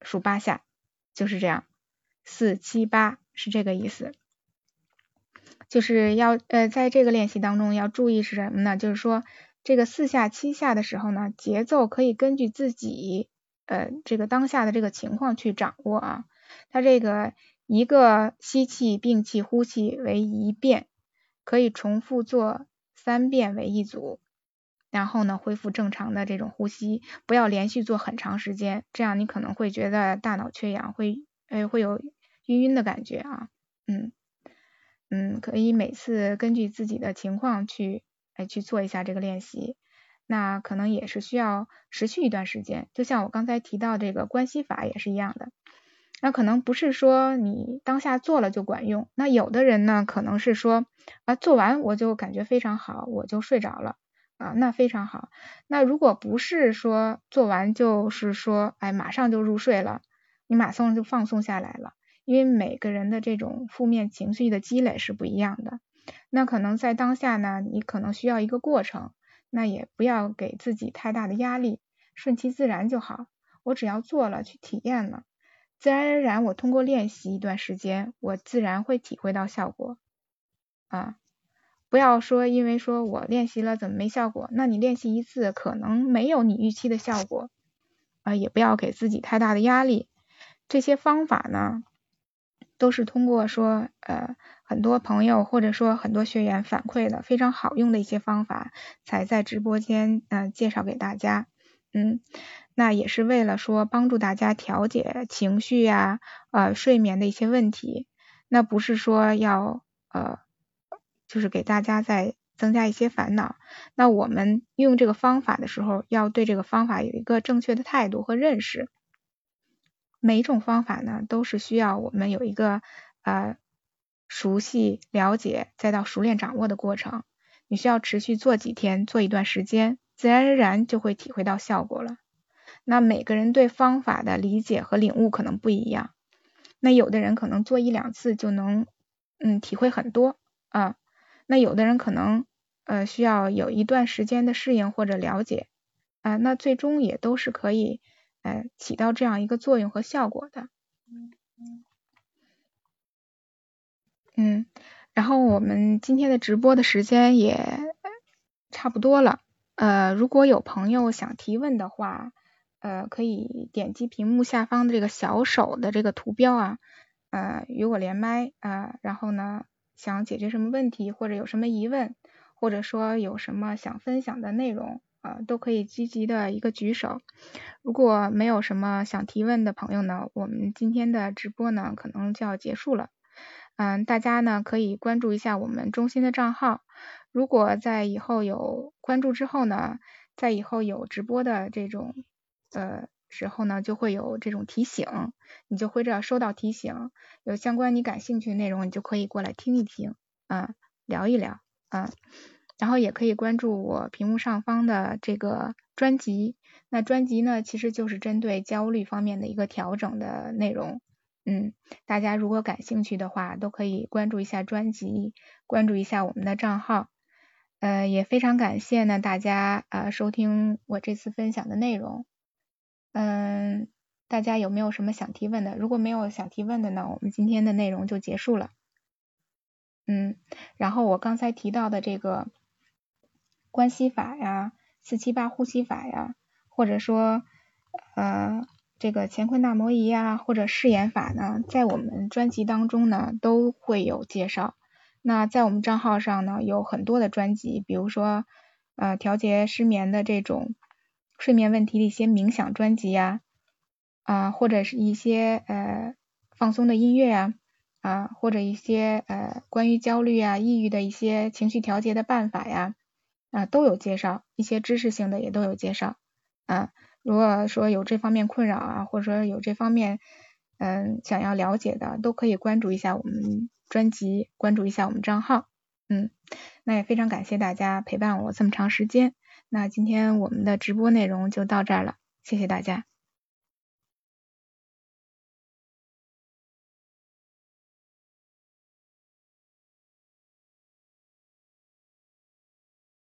数八下，就是这样，四七八是这个意思。就是要呃，在这个练习当中要注意是什么呢？就是说这个四下七下的时候呢，节奏可以根据自己呃这个当下的这个情况去掌握啊，它这个。一个吸气、并气、呼气为一遍，可以重复做三遍为一组，然后呢恢复正常的这种呼吸，不要连续做很长时间，这样你可能会觉得大脑缺氧，会哎会有晕晕的感觉啊，嗯嗯，可以每次根据自己的情况去哎去做一下这个练习，那可能也是需要持续一段时间，就像我刚才提到这个关系法也是一样的。那可能不是说你当下做了就管用，那有的人呢，可能是说啊做完我就感觉非常好，我就睡着了啊，那非常好。那如果不是说做完就是说哎马上就入睡了，你马上就放松下来了，因为每个人的这种负面情绪的积累是不一样的，那可能在当下呢，你可能需要一个过程，那也不要给自己太大的压力，顺其自然就好。我只要做了，去体验了。自然而然，我通过练习一段时间，我自然会体会到效果啊。不要说因为说我练习了怎么没效果，那你练习一次可能没有你预期的效果啊，也不要给自己太大的压力。这些方法呢，都是通过说呃很多朋友或者说很多学员反馈的非常好用的一些方法，才在直播间嗯介绍给大家。嗯，那也是为了说帮助大家调节情绪呀，呃睡眠的一些问题。那不是说要呃就是给大家再增加一些烦恼。那我们用这个方法的时候，要对这个方法有一个正确的态度和认识。每一种方法呢，都是需要我们有一个呃熟悉、了解，再到熟练掌握的过程。你需要持续做几天，做一段时间。自然而然就会体会到效果了。那每个人对方法的理解和领悟可能不一样。那有的人可能做一两次就能，嗯，体会很多啊。那有的人可能，呃，需要有一段时间的适应或者了解啊。那最终也都是可以，呃，起到这样一个作用和效果的。嗯，然后我们今天的直播的时间也差不多了。呃，如果有朋友想提问的话，呃，可以点击屏幕下方的这个小手的这个图标啊，呃，与我连麦啊，然后呢，想解决什么问题或者有什么疑问，或者说有什么想分享的内容啊，都可以积极的一个举手。如果没有什么想提问的朋友呢，我们今天的直播呢，可能就要结束了。嗯，大家呢可以关注一下我们中心的账号。如果在以后有关注之后呢，在以后有直播的这种呃时候呢，就会有这种提醒，你就会这收到提醒，有相关你感兴趣的内容，你就可以过来听一听，啊，聊一聊，啊，然后也可以关注我屏幕上方的这个专辑，那专辑呢，其实就是针对焦虑方面的一个调整的内容，嗯，大家如果感兴趣的话，都可以关注一下专辑，关注一下我们的账号。呃，也非常感谢呢，大家啊收听我这次分享的内容。嗯，大家有没有什么想提问的？如果没有想提问的呢，我们今天的内容就结束了。嗯，然后我刚才提到的这个关系法呀、四七八呼吸法呀，或者说呃这个乾坤大挪移呀，或者誓言法呢，在我们专辑当中呢都会有介绍。那在我们账号上呢，有很多的专辑，比如说呃调节失眠的这种睡眠问题的一些冥想专辑呀，啊或者是一些呃放松的音乐呀，啊或者一些呃关于焦虑啊、抑郁的一些情绪调节的办法呀，啊都有介绍，一些知识性的也都有介绍，啊如果说有这方面困扰啊，或者说有这方面嗯想要了解的，都可以关注一下我们。专辑关注一下我们账号，嗯，那也非常感谢大家陪伴我这么长时间，那今天我们的直播内容就到这儿了，谢谢大家。